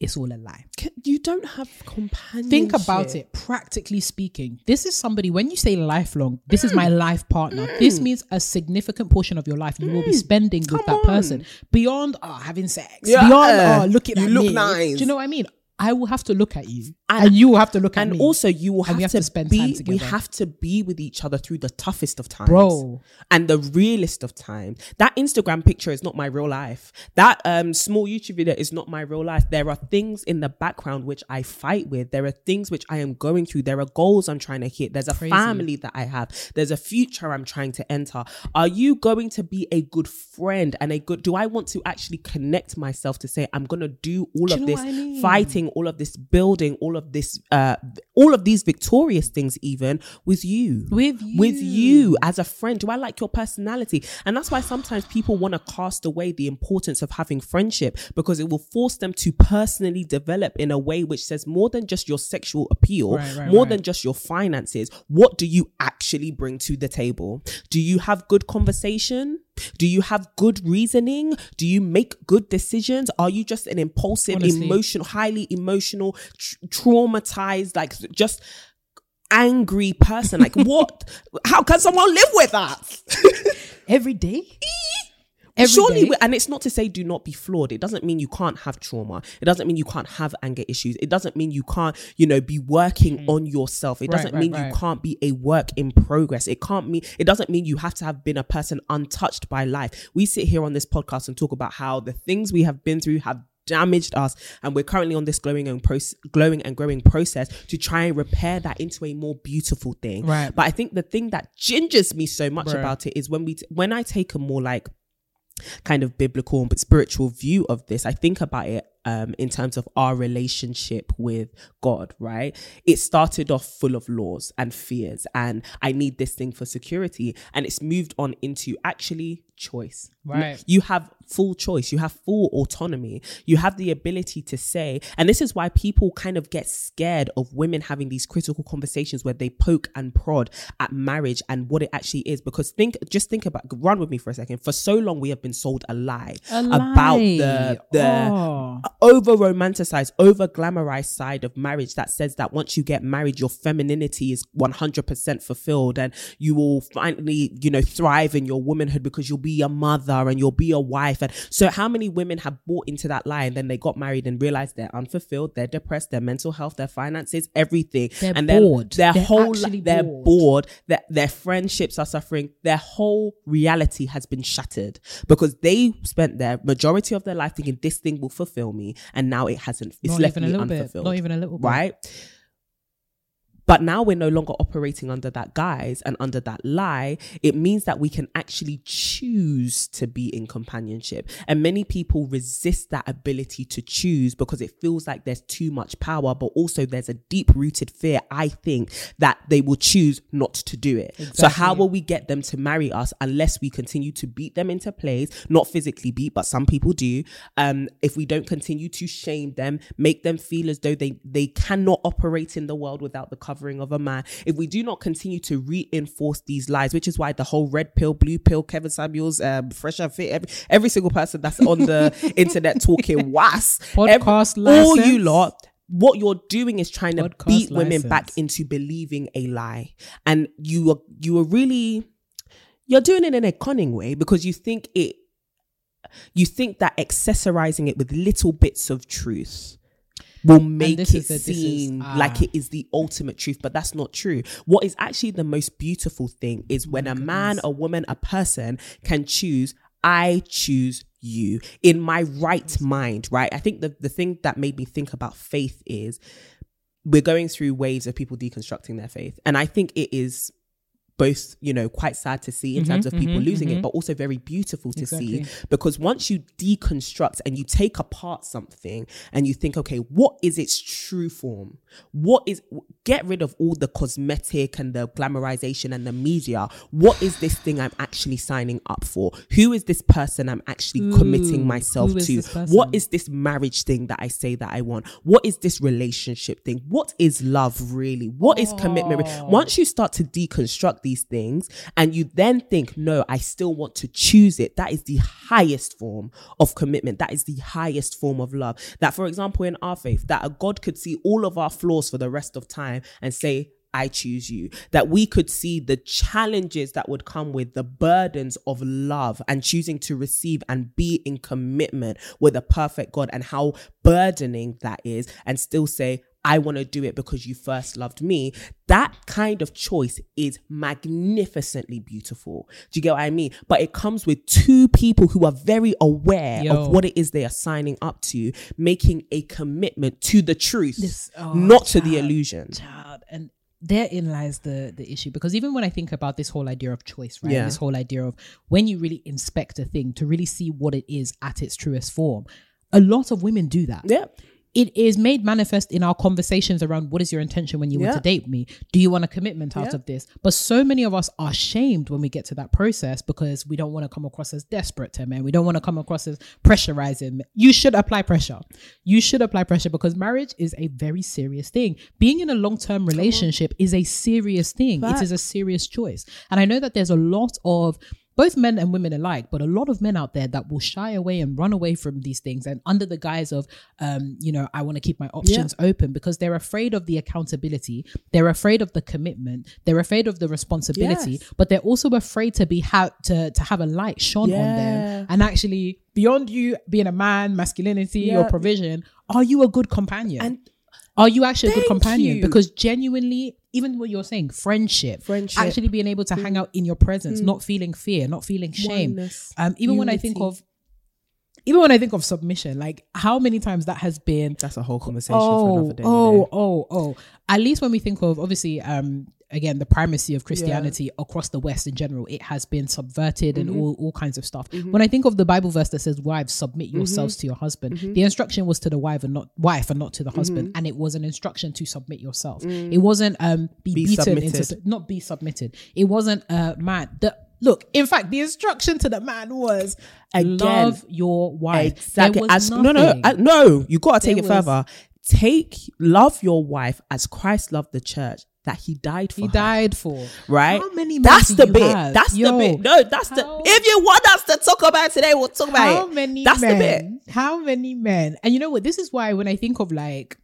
it's all a lie.
You don't have companionship.
Think about it, practically speaking. This is somebody, when you say lifelong, this is my life partner. This means a significant portion of your life you will be spending with
Mm. Come
that person beyond oh, having sex,
Yeah.
beyond oh, looking
You
at
look
me.
nice.
Do you know what I mean? I will have to look at you,
And-
and, you will have to look at me.
and also you will have,
have
to,
to spend
be
time
we have to be with each other through the toughest of times
Bro.
and the realest of time that instagram picture is not my real life. That um small youtube video is not my real life. There are things in the background which i fight with. There are things which i am going through. There are goals i'm trying to hit. There's a
Crazy.
family that i have. There's a future i'm trying to enter. Are you going to be a good friend and a good do i want to actually connect myself to say i'm gonna do all
Do
of this
I mean?
fighting all of this building all of this uh all of these victorious things even with you.
With
with
you.
you as a friend. Do i like your personality? And that's why sometimes people want to cast away the importance of having friendship because it will force them to personally develop in a way which says more than just your sexual appeal
Right, right,
more
right.
than just your finances what do you actually bring to the table? Do you have good conversation do you have good reasoning? Do you make good decisions? Are you just an impulsive,
Honestly.
emotional, highly emotional, tr- traumatized, like just angry person? Like what? How can someone live with that?
every day. Every
Surely, we- and it's not to say do not be flawed. It doesn't mean you can't have trauma. It doesn't mean you can't have anger issues. It doesn't mean you can't, you know, be working mm. on yourself. It
Right,
doesn't
right,
mean
right.
you can't be a work in progress. It can't mean, it doesn't mean you have to have been a person untouched by life. We sit here on this podcast and talk about how the things we have been through have damaged us and we're currently on this glowing and process, glowing and growing process to try and repair that into a more beautiful thing
Right.
but i think the thing that gingers me so much
Bruh.
about it is when we t- when i take a more like kind of biblical and spiritual view of this, I think about it um, in terms of our relationship with God, right? It started off full of laws and fears, and I need this thing for security. And it's moved on into actually choice.
Right.
You have full choice, you have full autonomy, you have the ability to say, and this is why people kind of get scared of women having these critical conversations where they poke and prod at marriage and what it actually is. Because think, just think about, run with me for a second. For so long, we have been sold a lie
A
about
lie.
the the
Oh.
Over romanticized, over glamorized side of marriage that says that once you get married, your femininity is 100% fulfilled and you will finally, you know, thrive in your womanhood because you'll be a mother and you'll be a wife. And so, how many women have bought into that lie and then they got married and realized they're unfulfilled, they're depressed, their mental health, their finances, everything.
They're
and
bored.
their
They're
whole,
actually
they're
bored.
bored, their, their friendships are suffering, their whole reality has been shattered because they spent their majority of their life thinking this thing will fulfill me, and now it hasn't. It's
Not
left
even a
me
little bit.
unfulfilled.
Not even a little bit.
right? But now we're no longer operating under that guise and under that lie. It means that we can actually choose to be in companionship. And many people resist that ability to choose because it feels like there's too much power, but also there's a deep rooted fear, I think, that they will choose not to do it. So, how will we get them to marry us unless we continue to beat them into place? Not physically beat, but some people do. Um, if we don't continue to shame them, make them feel as though they they cannot operate in the world without the covering of a man. If we do not continue to reinforce these lies, which is why the whole red pill, blue pill, Kevin Samuels, um, fresh and fit, every, every single person that's on the internet talking was.
Podcast
all you lot what you're doing is trying to
Podcast
beat women back into believing a lie. And you are you are really you're doing it in a cunning way because you think it you think that accessorizing it with little bits of truth will make it
the- this is-
seem
ah.
like it is the ultimate truth but that's not true. What is actually the most beautiful thing is when a man a woman a person can choose i choose you. In my right mind right? I think the, the thing that made me think about faith is we're going through waves of people deconstructing their faith. And i think it is both you know quite sad to see in mm-hmm, terms of people mm-hmm, losing it mm-hmm. but also very beautiful to see. Because once you deconstruct and you take apart something and you think okay what is its true form what is get rid of all the cosmetic and the glamorization and the media. What is this thing i'm actually signing up for? Who is this person i'm actually committing myself to? what is this marriage thing that i say that i want? What is this relationship thing? What is love really? What is commitment once you start to deconstruct these things and you then think, no, I still want to choose it, that is the highest form of commitment. That is the highest form of love. That, for example, in our faith, that a God could see all of our flaws for the rest of time and say, I choose you. That we could see the challenges that would come with the burdens of love and choosing to receive and be in commitment with a perfect God and how burdening that is, and still say, I want to do it because you first loved me. That kind of choice is magnificently beautiful. Do you get what I mean? But it comes with two people who are very aware
Yo.
of what it is they are signing up to, making a commitment to the truth,
This- oh,
not to the illusion.
child and therein lies the the issue because even when i think about this whole idea of choice right
Yeah.
this whole idea of when you really inspect a thing to really see what it is at its truest form a lot of women do that
Yeah.
It is made manifest in our conversations around what is your intention when you want to date me? Do you want a commitment out
Yeah.
of this? But so many of us are shamed when we get to that process because we don't want to come across as desperate to men. We don't want to come across as pressurizing. You should apply pressure. You should apply pressure because marriage is a very serious thing. Being in a long term relationship is a serious thing. It is a serious choice. And I know that there's a lot of both men and women alike, but a lot of men out there that will shy away and run away from these things and under the guise of, um, you know, I want to keep my options open because they're afraid of the accountability, they're afraid of the commitment, they're afraid of the responsibility,
Yes.
but they're also afraid to be ha- to to have a light shone on them and actually beyond you being a man, masculinity or
Yeah.
provision, are you a good companion?
And
are you actually a good companion?
you.
Because genuinely, even what you're saying, friendship,
Friendship. Mm.
actually being able to hang out in your presence, not feeling fear, not feeling shame.
Oneness,
Um, even when I think of, even when I think of submission, like how many times that has been.
that's a whole conversation for
Oh,
another day.
oh,
Renee.
oh, oh! At least when we think of obviously, um, again, the primacy of Christianity across the West in general, it has been subverted
Mm-hmm.
and all, all kinds of stuff. When I think of the Bible verse that says, "Wives, submit
Mm-hmm.
yourselves to your husband," the instruction was to the wife and not wife and not to the
Mm-hmm.
husband, and it was an instruction to submit yourself. It wasn't um be,
Mm. Be
beaten into
submitted.
not be submitted. It wasn't uh man. The look, in fact, the instruction to the man was
Again,
love your wife.
Exactly. As, no, no. I- no. You got to take
There
it
was-
further. Take love your wife as Christ loved the church that He died for.
he
her,
died for
Right.
How many men
That's the bit.
have?
That's
Yo,
the bit. No, that's the.
how-
If you want us to talk about today, we'll talk about
How
it.
many
That's
men?
the bit.
How many men? And you know what? This is why when I think of like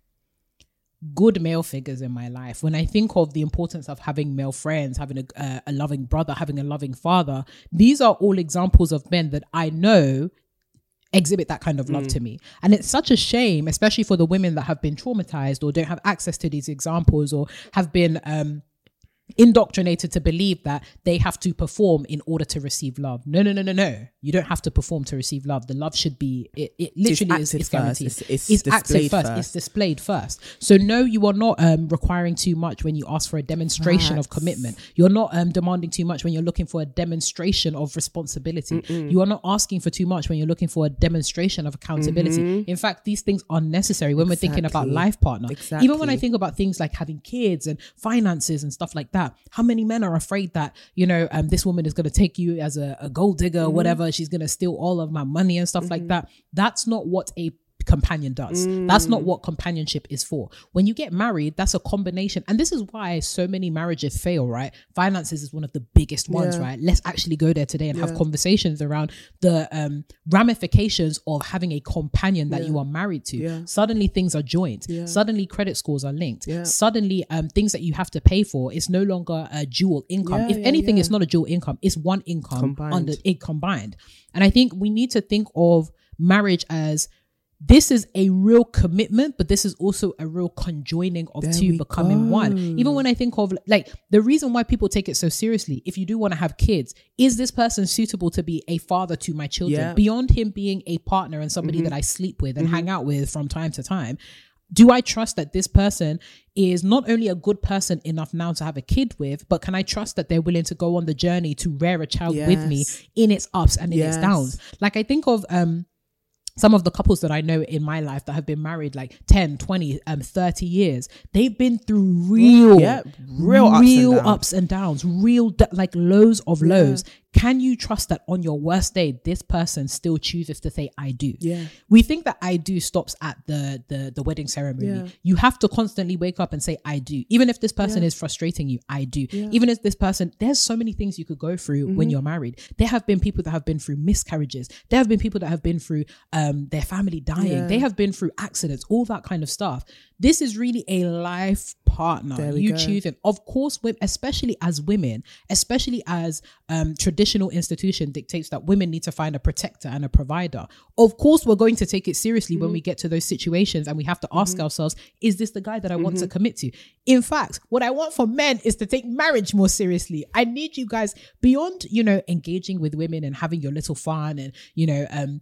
good male figures in my life, when I think of the importance of having male friends, having a, uh, a loving brother, having a loving father, these are all examples of men that I know exhibit that kind of love to me. And it's such a shame, especially for the women that have been traumatized or don't have access to these examples or have been um indoctrinated to believe that they have to perform in order to receive love. No, no, no, no, no. You don't have to perform to receive love. The love should be it, it literally is
acted
it's guaranteed.
It's- it's
active
displayed
first.
first.
It's displayed first. So no, you are not um requiring too much when you ask for a demonstration of commitment. You're not um demanding too much when you're looking for a demonstration of responsibility. You are not asking for too much when you're looking for a demonstration of accountability. In fact, these things are necessary when we're thinking about life partner. Even when I think about things like having kids and finances and stuff like that, how many men are afraid that you know um, this woman is going to take you as a, a gold digger or whatever? She's going to steal all of my money and stuff like that. That's not what a companion does. That's not what companionship is for. When you get married, that's a combination. And this is why so many marriages fail, right? Finances is one of the biggest ones,
Yeah.
right? Let's actually go there today and have conversations around the um, ramifications of having a companion that you are married to.
Yeah.
Suddenly things are joined. Suddenly credit scores are linked.
Yeah.
Suddenly um, things that you have to pay for is no longer a dual income.
Yeah,
if
yeah,
anything,
yeah.
it's not a dual income. It's one income
Combined.
under it combined. And I think we need to think of marriage as this is a real commitment, but this is also a real conjoining of
There
two becoming one. Even when I think of like the reason why people take it so seriously, if you do want to have kids, is this person suitable to be a father to my children?
Yeah. Mm-hmm.
Beyond him being a partner and somebody that I sleep with and hang out with from time to time, do I trust that this person is not only a good person enough now to have a kid with, but can I trust that they're willing to go on the journey to rear a child with me in its ups and in its downs? Like I think of um some of the couples that I know in my life that have been married like 10, 20, um, 30 years, they've been through real,
Yeah, real ups and
real
downs.
ups and downs, real d- like lows of lows. Can you trust that on your worst day, this person still chooses to say I do?
Yeah.
We think that I do stops at the the the wedding ceremony.
Yeah.
You have to constantly wake up and say I do. Even if this person is frustrating you, I do. Even if this person there's so many things you could go through
Mm-hmm.
when you're married. There have been people that have been through miscarriages. There have been people that have been through um their family dying.
Yeah.
They have been through accidents, all that kind of stuff. This is really a life partner. You
go.
choose and of course, wo- especially as women, especially as um, traditional institution dictates that women need to find a protector and a provider. Of course, we're going to take it seriously when
Mm-hmm.
we get to those situations, and we have to ask ourselves: Is this the guy that I want
Mm-hmm.
to commit to? In fact, what I want for men is to take marriage more seriously. I need you guys beyond, you know, engaging with women and having your little fun and you know, um,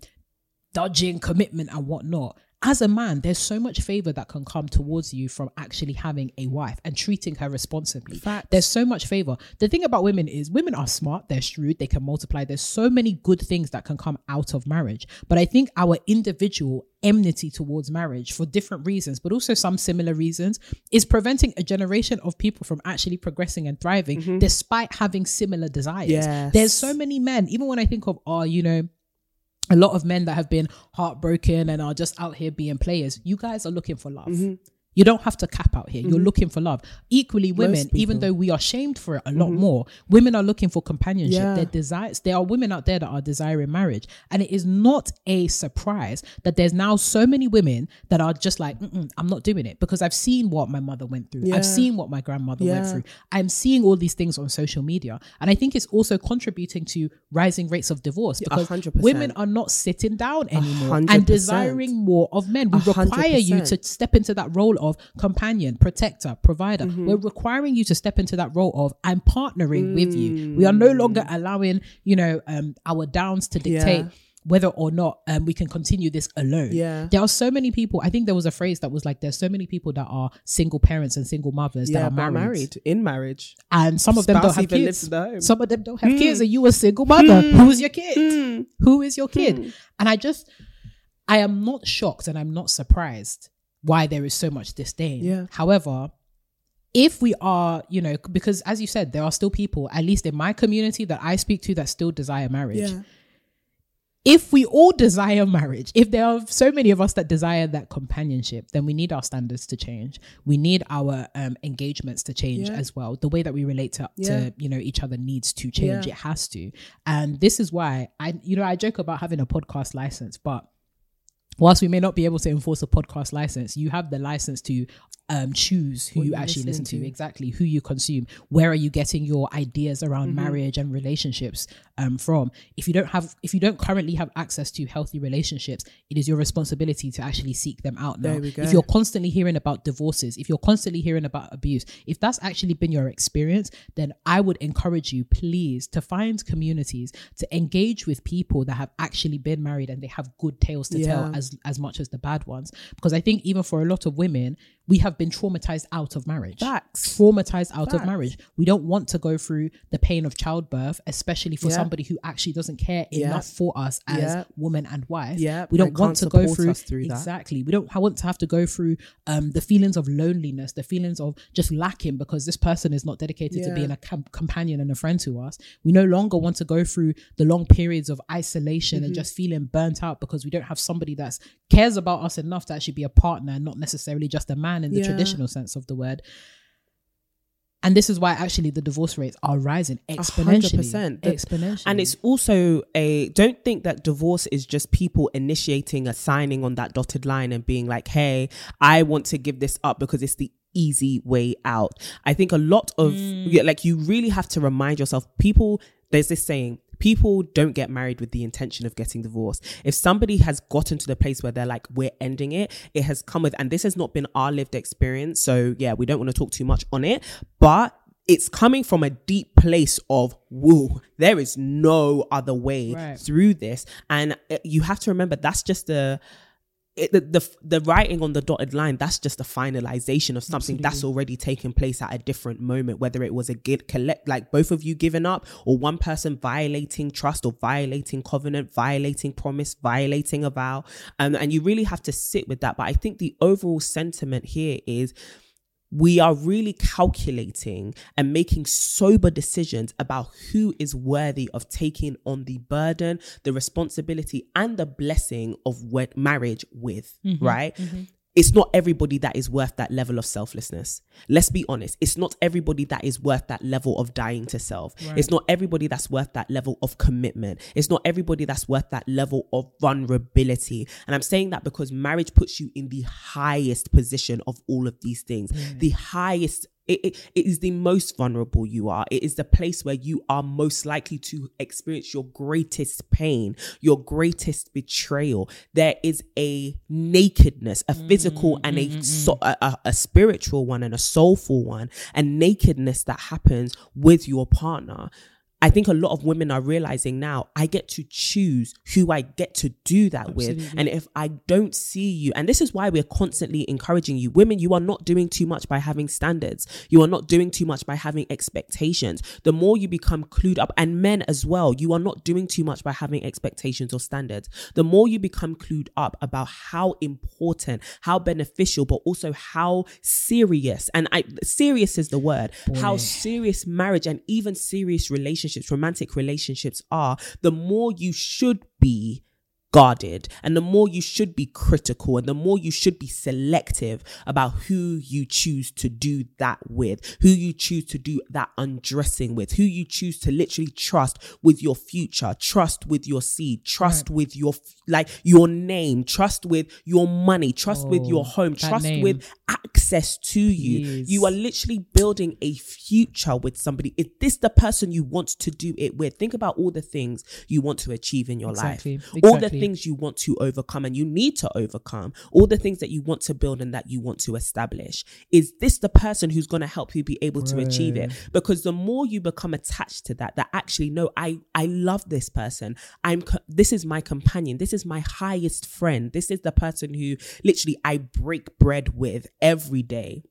dodging commitment and whatnot. As a man, there's so much favor that can come towards you from actually having a wife and treating her responsibly.
Facts.
There's so much favor. The thing about women is women are smart, they're shrewd, they can multiply. There's so many good things that can come out of marriage. But I think our individual enmity towards marriage for different reasons, but also some similar reasons, is preventing a generation of people from actually progressing and thriving mm-hmm. despite having similar desires.
Yes.
There's so many men, even when I think of, oh, you know, a lot of men that have been heartbroken and are just out here being players. You guys are looking for love. Mm-hmm. You don't have to cap out here. You're looking for love. Equally, women, even though we are shamed for it a lot more, women are looking for companionship.
Yeah.
Their desires. There are women out there that are desiring marriage, and it is not a surprise that there's now so many women that are just like, Mm-mm, I'm not doing it because I've seen what my mother went through.
Yeah.
I've seen what my grandmother went through. I'm seeing all these things on social media, and I think it's also contributing to rising rates of divorce because
100%.
women are not sitting down anymore
hundred
and
percent.
desiring more of men. We
A hundred
require you to step into that role of companion, protector, provider.
Mm-hmm.
We're requiring you to step into that role of I'm partnering with you. We are no longer allowing, you know, um, our downs to dictate.
Mm. Yeah.
Whether or not um, we can continue this alone.
Yeah.
There are so many people. I think there was a phrase that was like, there's so many people that are single parents and single mothers
Yeah,
that are married.
married in marriage.
And some of them don't have kids.
lives in the home.
Some of them don't have
Hmm.
kids. And you a single mother. Who's your kid? Who is your kid? And I just, I am not shocked and I'm not surprised why there is so much disdain.
Yeah.
However, if we are, you know, because as you said, there are still people, at least in my community that I speak to, that still desire marriage.
Yeah.
If we all desire marriage, if there are so many of us that desire that companionship, then we need our standards to change. We need our um, engagements to change
Yeah.
as well. The way that we relate to,
Yeah.
to you know each other needs to change. It has to. And this is why I, you know, I joke about having a podcast license, but whilst we may not be able to enforce a podcast license, you have the license to um, choose who you
you're
actually listen to,
to.
exactly who you consume. Where are you getting your ideas around
Mm-hmm.
marriage and relationships um, from? If you don't have, if you don't currently have access to healthy relationships, it is your responsibility to actually seek them out now.
There we go.
If you're constantly hearing about divorces, if you're constantly hearing about abuse, if that's actually been your experience, then I would encourage you, please, to find communities to engage with people that have actually been married and they have good tales to tell as as much as the bad ones. Because I think even for a lot of women, we have been traumatized out of marriage.
Facts.
Traumatized out of marriage. We don't want to go through the pain of childbirth, especially for
Yeah.
somebody who actually doesn't care
Yeah.
enough for us as
Yeah.
woman and wife.
Yeah,
We don't want to go through,
through that.
exactly. We don't want to have to go through um, the feelings of loneliness, the feelings of just lacking because this person is not dedicated to being a com- companion and a friend to us. We no longer want to go through the long periods of isolation
Mm-hmm.
and just feeling burnt out because we don't have somebody that cares about us enough to actually be a partner and not necessarily just a man in the
Yeah.
traditional sense of the word. And this is why actually the divorce rates are rising exponentially.
100%.
Exponentially.
And it's also a don't think that divorce is just people initiating a signing on that dotted line and being like, hey, I want to give this up because it's the easy way out. I think a lot of mm. yeah, like you really have to remind yourself, people, there's this saying, people don't get married with the intention of getting divorced. If somebody has gotten to the place where they're like, we're ending it, it has come with, and this has not been our lived experience. So yeah, we don't want to talk too much on it, but it's coming from a deep place of woo there is no other way
Right.
through this and uh, you have to remember that's just a it, the, the the writing on the dotted line that's just a finalization of something that's already taken place at a different moment whether it was a get collect like both of you giving up or one person violating trust or violating covenant violating promise violating a vow. Um, and you really have to sit with that. But i think the overall sentiment here is we are really calculating and making sober decisions about who is worthy of taking on the burden, the responsibility, and the blessing of wed- marriage with, mm-hmm. right? Mm-hmm. It's not everybody that is worth that level of selflessness. Let's be honest. It's not everybody that is worth that level of dying to self. It's not everybody that's worth that level of commitment. It's not everybody that's worth that level of vulnerability. And I'm saying that because marriage puts you in the highest position of all of these things. Mm. The highest it, it, it is the most vulnerable you are. It is the place where you are most likely to experience your greatest pain, your greatest betrayal. There is a nakedness, a physical mm, and a, mm, mm, so, a, a, a spiritual one and a soulful one, and nakedness that happens with your partner. I think a lot of women are realizing now I get to choose who I get to do that with. And if I don't see you, and this is why we're constantly encouraging you, women, you are not doing too much by having standards. You are not doing too much by having expectations. The more you become clued up, and men as well, you are not doing too much by having expectations or standards. The more you become clued up about how important, how beneficial, but also how serious, and I serious is the word, how serious marriage and even serious relationships, romantic relationships are, the more you should be guarded and the more you should be critical and the more you should be selective about who you choose to do that with who you choose to do that undressing with who you choose to literally trust with your future trust with your seed trust with your like your name trust with your money trust with your
Oh,
home trust
name.
with access to you. You are literally building a future with somebody. Is this the person you want to do it with? Think about all the things you want to achieve in your
Exactly,
life all the things you want to overcome and you need to overcome all the things that you want to build and that you want to establish. Is this the person who's going to help you be able to achieve it? Because the more you become attached to that that actually no i i love this person. I'm co- this is my companion. This is my highest friend. This is the person who literally i break bread with every day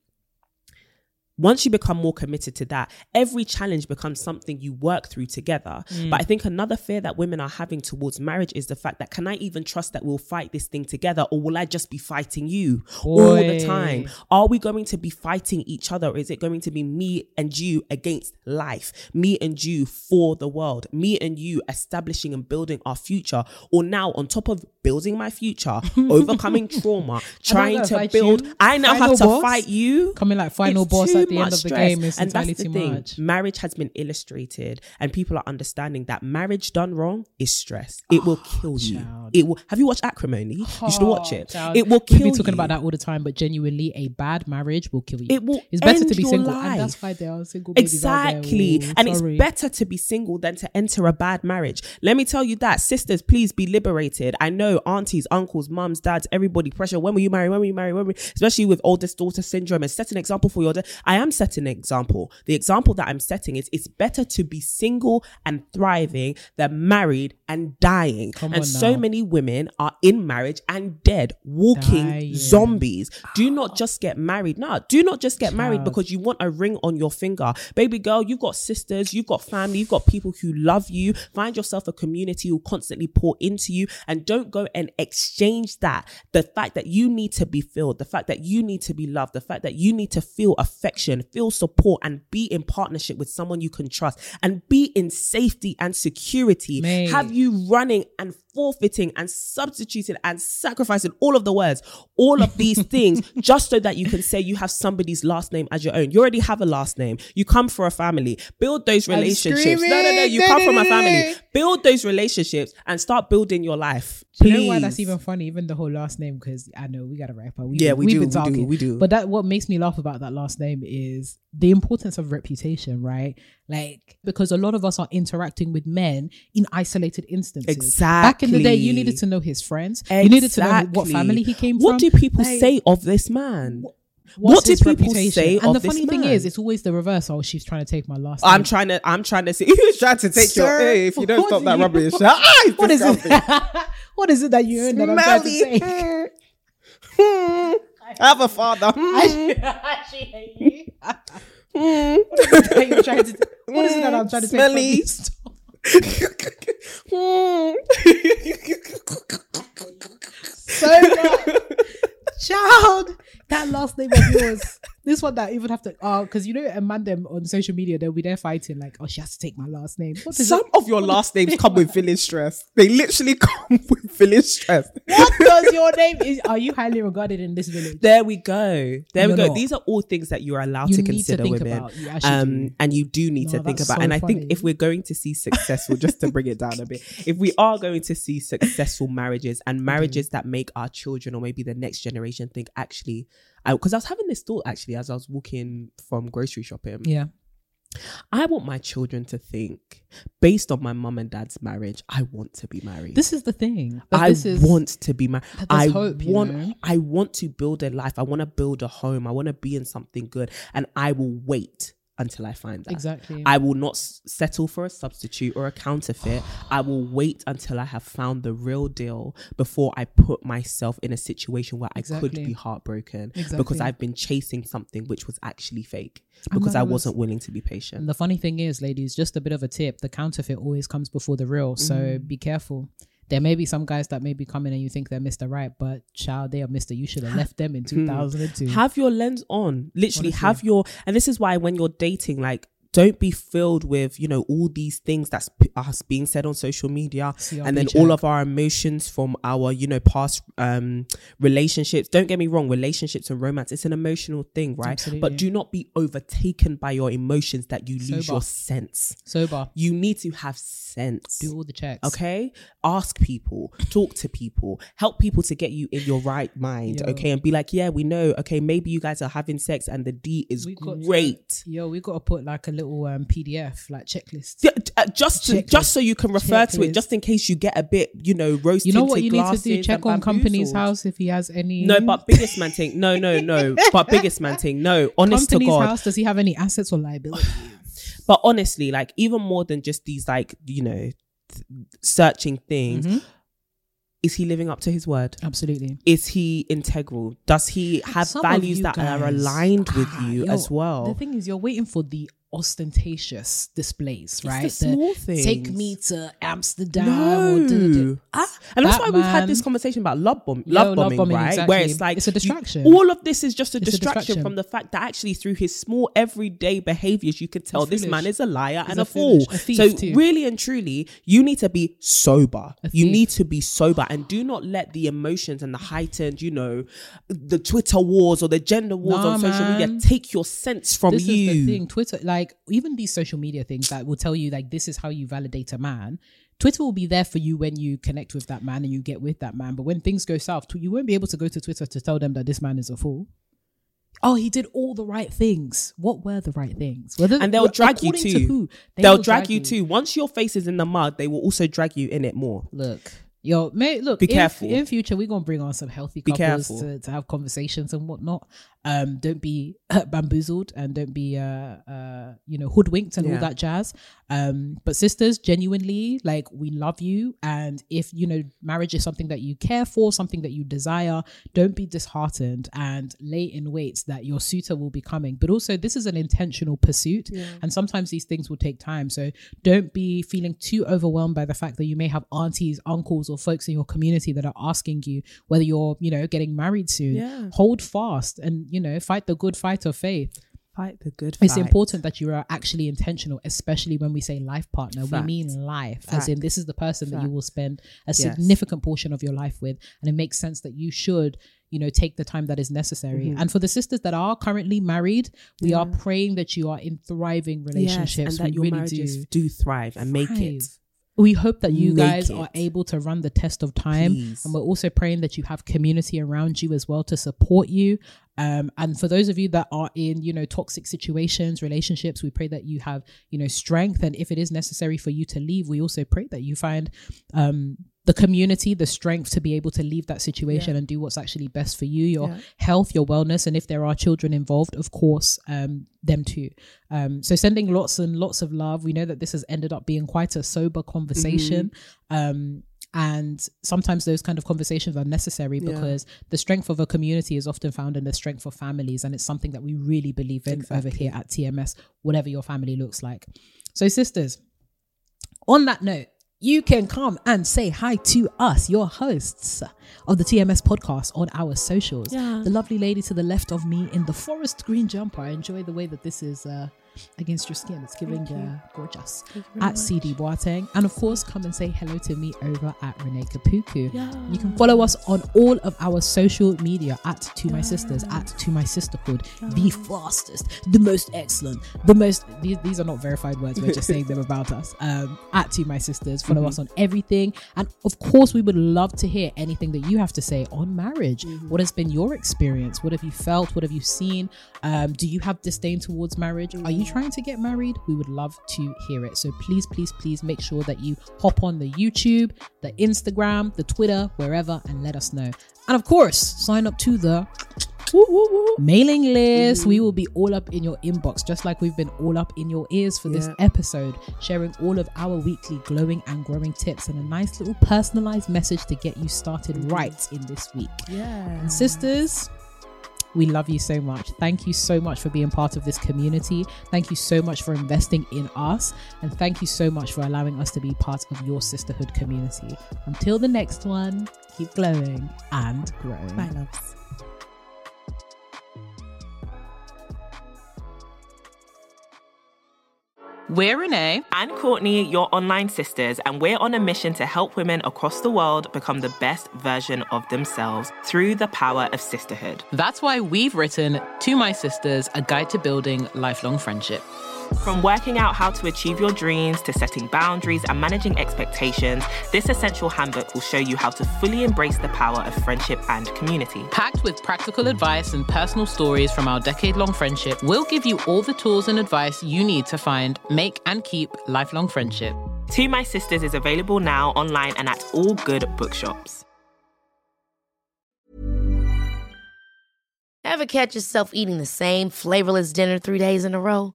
once you become more committed to that, every challenge becomes something you work through together.
Mm.
But I think another fear that women are having towards marriage is the fact that can I even trust that we'll fight this thing together or will I just be fighting you all the time? Are we going to be fighting each other or is it going to be me and you against life? Me and you for the world? Me and you establishing and building our future? Or now on top of building my future, overcoming trauma, trying
gotta
build,
you.
I now
Final
have to
boss.
fight you
Coming like final
it's
boss at the end of the
stress.
game is
and
entirely
that's the thing.
much.
Marriage has been illustrated, and people are understanding that marriage done wrong is stress. It will ah, kill you.
Oh, child.
It will. Have you watched Acrimony? you should ah, watch it.
Child,
It will kill.
we
kill
be talking
you.
about that all the time, but genuinely, a bad marriage will kill you.
It will
It's better to be single,
life.
and that's why there are single babies out there.
Exactly.
Ooh,
and
sorry.
it's better to be single than to enter a bad marriage. Let me tell you that. Sisters, please be liberated. I know aunties, uncles, mums, dads, everybody pressure. When will you marry? When will you marry? When will you? Especially with oldest daughter syndrome and set an example for your da- I am setting an example. The example that I'm setting is it's better to be single and thriving than married and dying.
Come
and so
now.
many women are in marriage and dead, walking
Dying.
zombies. Do ah. not just get married. No, do not just get married because you want a ring on your finger. Baby girl, you've got sisters, you've got family, you've got people who love you. Find yourself a community who constantly pour into you and don't go and exchange that. The fact that you need to be filled, the fact that you need to be loved, the fact that you need to feel affection, feel support, and be in partnership with someone you can trust and be in safety and security.
Mate.
Have you running and forfeiting and substituting and sacrificing all of the words, all of these things, just so that you can say you have somebody's last name as your own. You already have a last name. You come for a family. Build those relationships. No, no, no. You come from a family. Build those relationships and start building your life. Please.
you know why that's even funny? Even the whole last name, because I know we got to wrap up. We,
Yeah, we
we've
do,
been
we do,
talking.
we do.
But that what makes me laugh about that last name is the importance of reputation, right? Like because a lot of us are interacting with men in isolated instances. Exactly. Back in the day, you needed to know his friends. You needed to know what family he came
What
from.
do people
Like,
say of this man?
what's
what do people
reputation?
say
And the funny thing
man?
is, it's always the reverse. Oh, she's trying to take my last
I'm
name.
trying to. I'm trying to see. He's trying to take your. Hey, if you don't stop
do
that
you-
rubbish, ah,
what is it? what is it that you earn that I'm trying to
Smelly.
say?
Hmm. Have a father. Hmm.
actually hate you. what is it that you're trying to? What is it that I'm trying to
Smelly.
say?
Hmm.
So child, that last name of yours. This one that even have to oh because you know a man them on social media they'll be there fighting like oh she has to take my last name. What
Some
it-
of your last names come with feeling stress. They literally come with feeling stress.
what does your name is? Are you highly regarded in this village?
There we go. There we
You're
go.
not.
These are all things that you are allowed
You
to
to
consider
think
women. Um,
do.
and you do need
No,
to think about.
so
and I think if we're going to see successful, just to bring it down a bit, if we are going to see successful marriages and marriages that make our children or maybe the next generation think actually, because I, was having this thought actually as I was walking from grocery shopping.
Yeah,
I want my children to think, based on my mum and dad's marriage, I want to be married.
this is the thing.
I
this is,
want to be married. I
hope, you know?
I want to build a life. I want to build a home. I want to be in something good, and I will wait until I find that.
Exactly.
I will not s- settle for a substitute or a counterfeit. I will wait until I have found the real deal before I put myself in a situation where I could be heartbroken because I've been chasing something which was actually fake because I
was-
wasn't willing to be patient.
And the funny thing is, ladies, just a bit of a tip: the counterfeit always comes before the real. So
Mm.
be careful. There may be some guys that may be coming and you think they're Mr. Right, but child, they are Mr. You should have left them in 2002.
Hmm. Have your lens on. Literally,
Honestly.
have your. And this is why when you're dating, like, don't be filled with you know all these things that's p- us being said on social media
CRB
and then
check.
all of our emotions from our you know past um relationships don't get me wrong relationships and romance it's an emotional thing right
Absolutely.
but do not be overtaken by your emotions that you lose
Sober.
your sense
Sober.
you need to have sense
Do all the checks.
Okay. Ask people, talk to people, help people to get you in your right mind.
Yo.
Okay. And be like, yeah, we know. Okay. Maybe you guys are having sex and the D is
We got to-
great.
Yo, we got to put like a little um, PDF, like checklist.
Yeah, uh, just to,
Checklist.
just so you can refer to it, just in case you get a bit, you know, rose
You know what you need to do? Check on
Companies
House if he has any.
No, but biggest man thing. No, no, no. but biggest man thing. No, honest
company's
to God.
house. Does he have any assets or liability?
But honestly, like even more than just these, like you know, th- searching things.
Mm-hmm.
Is he living up to his word?
Absolutely.
is he integral? Does he have
Some
values that are aligned with
Ah,
you
yo,
as well?
The thing is, you're waiting for the ostentatious displays, right?
the small
Take
things.
me to Amsterdam.
no.
Or da-da-da. Ah,
and that's why we've had this conversation about love, bomb,
Yo,
love bombing, right?
exactly.
Where it's like
It's a
you-
distraction.
all of this is just a
It's a
distraction,
distraction.
from the fact that actually through his small everyday behaviors, you could tell this
foolish.
man is a liar
He's
and
a
a, fool.
a
so
too.
really and truly, you need to be sober. You need to be sober and do not let the emotions and the heightened, you know, the Twitter wars or the gender wars
Nah,
on social
man.
media take your sense from
this
you.
is the thing. Twitter, like even these social media things that will tell you like this is how you validate a man. Twitter will be there for you when you connect with that man and you get with that man. But when things go south, you won't be able to go to Twitter to tell them that this man is a fool. Oh, he did all the right things. What were the right things? Whether,
and they'll drag you too.
to who? They
They'll
will
drag, you too. Once your face is in the mud, they will also drag you in it more.
Look, yo, mate, look.
Be
in-
careful.
In future, we're gonna bring on some healthy couples to, to have conversations and whatnot. Um, don't be bamboozled and don't be uh uh you know hoodwinked and all that jazz. Um, but sisters, genuinely, like we love you, and if you know marriage is something that you care for, something that you desire, don't be disheartened and lay in wait that your suitor will be coming. But also, this is an intentional pursuit, and sometimes these things will take time. So don't be feeling too overwhelmed by the fact that you may have aunties, uncles, or folks in your community that are asking you whether you're, you know, getting married soon.
Yeah.
Hold fast and you know fight the good fight of faith.
Fight the good fight.
It's important that you are actually intentional, especially when we say life partner.
Fact.
We mean life, as in this is the person that you will spend a
Yes.
significant portion of your life with, and it makes sense that you should, you know, take the time that is necessary.
Mm-hmm.
And for the sisters that are currently married, we are praying that you are in thriving relationships.
yes, and that
we
your
really
marriages
do.
do. thrive and make it.
We hope that you
Make
guys
it.
are able to run the test of time.
Please.
And we're also praying that you have community around you as well to support you. Um, and for those of you that are in, you know, toxic situations, relationships, we pray that you have, you know, strength. And if it is necessary for you to leave, we also pray that you find um, the community, the strength to be able to leave that situation and do what's actually best for you, your
Yeah.
health, your wellness. And if there are children involved, of course, um, them too. Um, so sending lots and lots of love. We know that this has ended up being quite a sober conversation. Um, and sometimes those kind of conversations are necessary
Yeah.
because the strength of a community is often found in the strength of families. And it's something that we really believe in over here at TMS, whatever your family looks like. So, sisters, on that note, you can come and say hi to us, your hosts of the TMS podcast on our socials.
Yeah.
The lovely lady to the left of me in the forest green jumper. I enjoy the way that this is uh, against your skin. It's giving uh, gorgeous. At CD Boateng. And of course, come and say hello to me over at Renee Kapuku. You can follow us on all of our social media at To My Sisters, at To My Sisterhood, the fastest, the most excellent, the most. These, these are not verified words, we're just saying them about us. Um, at To My Sisters. Follow us on everything. And of course, we would love to hear anything that you have to say on marriage. What has been your experience? What have you felt? What have you seen? Um, do you have disdain towards marriage? Are you trying to get married? We would love to hear it. So please, please, please make sure that you hop on the YouTube, the Instagram, the Twitter, wherever, and let us know. And of course, sign up to the mailing list. We will be all up in your inbox, just like we've been all up in your ears for this episode, sharing all of our weekly glowing and growing tips and a nice little personalized message to get you started right in this week.
Yeah.
And sisters, we love you so much. Thank you so much for being part of this community. Thank you so much for investing in us. And thank you so much for allowing us to be part of your sisterhood community. Until the next one, keep glowing and growing.
Bye, loves.
We're Renee.
and Courtney, your online sisters, and we're on a mission to help women across the world become the best version of themselves through the power of sisterhood.
That's why we've written To My Sisters, a guide to building lifelong friendship.
From working out how to achieve your dreams to setting boundaries and managing expectations, this essential handbook will show you how to fully embrace the power of friendship and community.
Packed with practical advice and personal stories from our decade long friendship, we'll give you all the tools and advice you need to find, make, and keep lifelong friendship.
To My Sisters is available now online and at all good bookshops.
Ever catch yourself eating the same flavorless dinner three days in a row?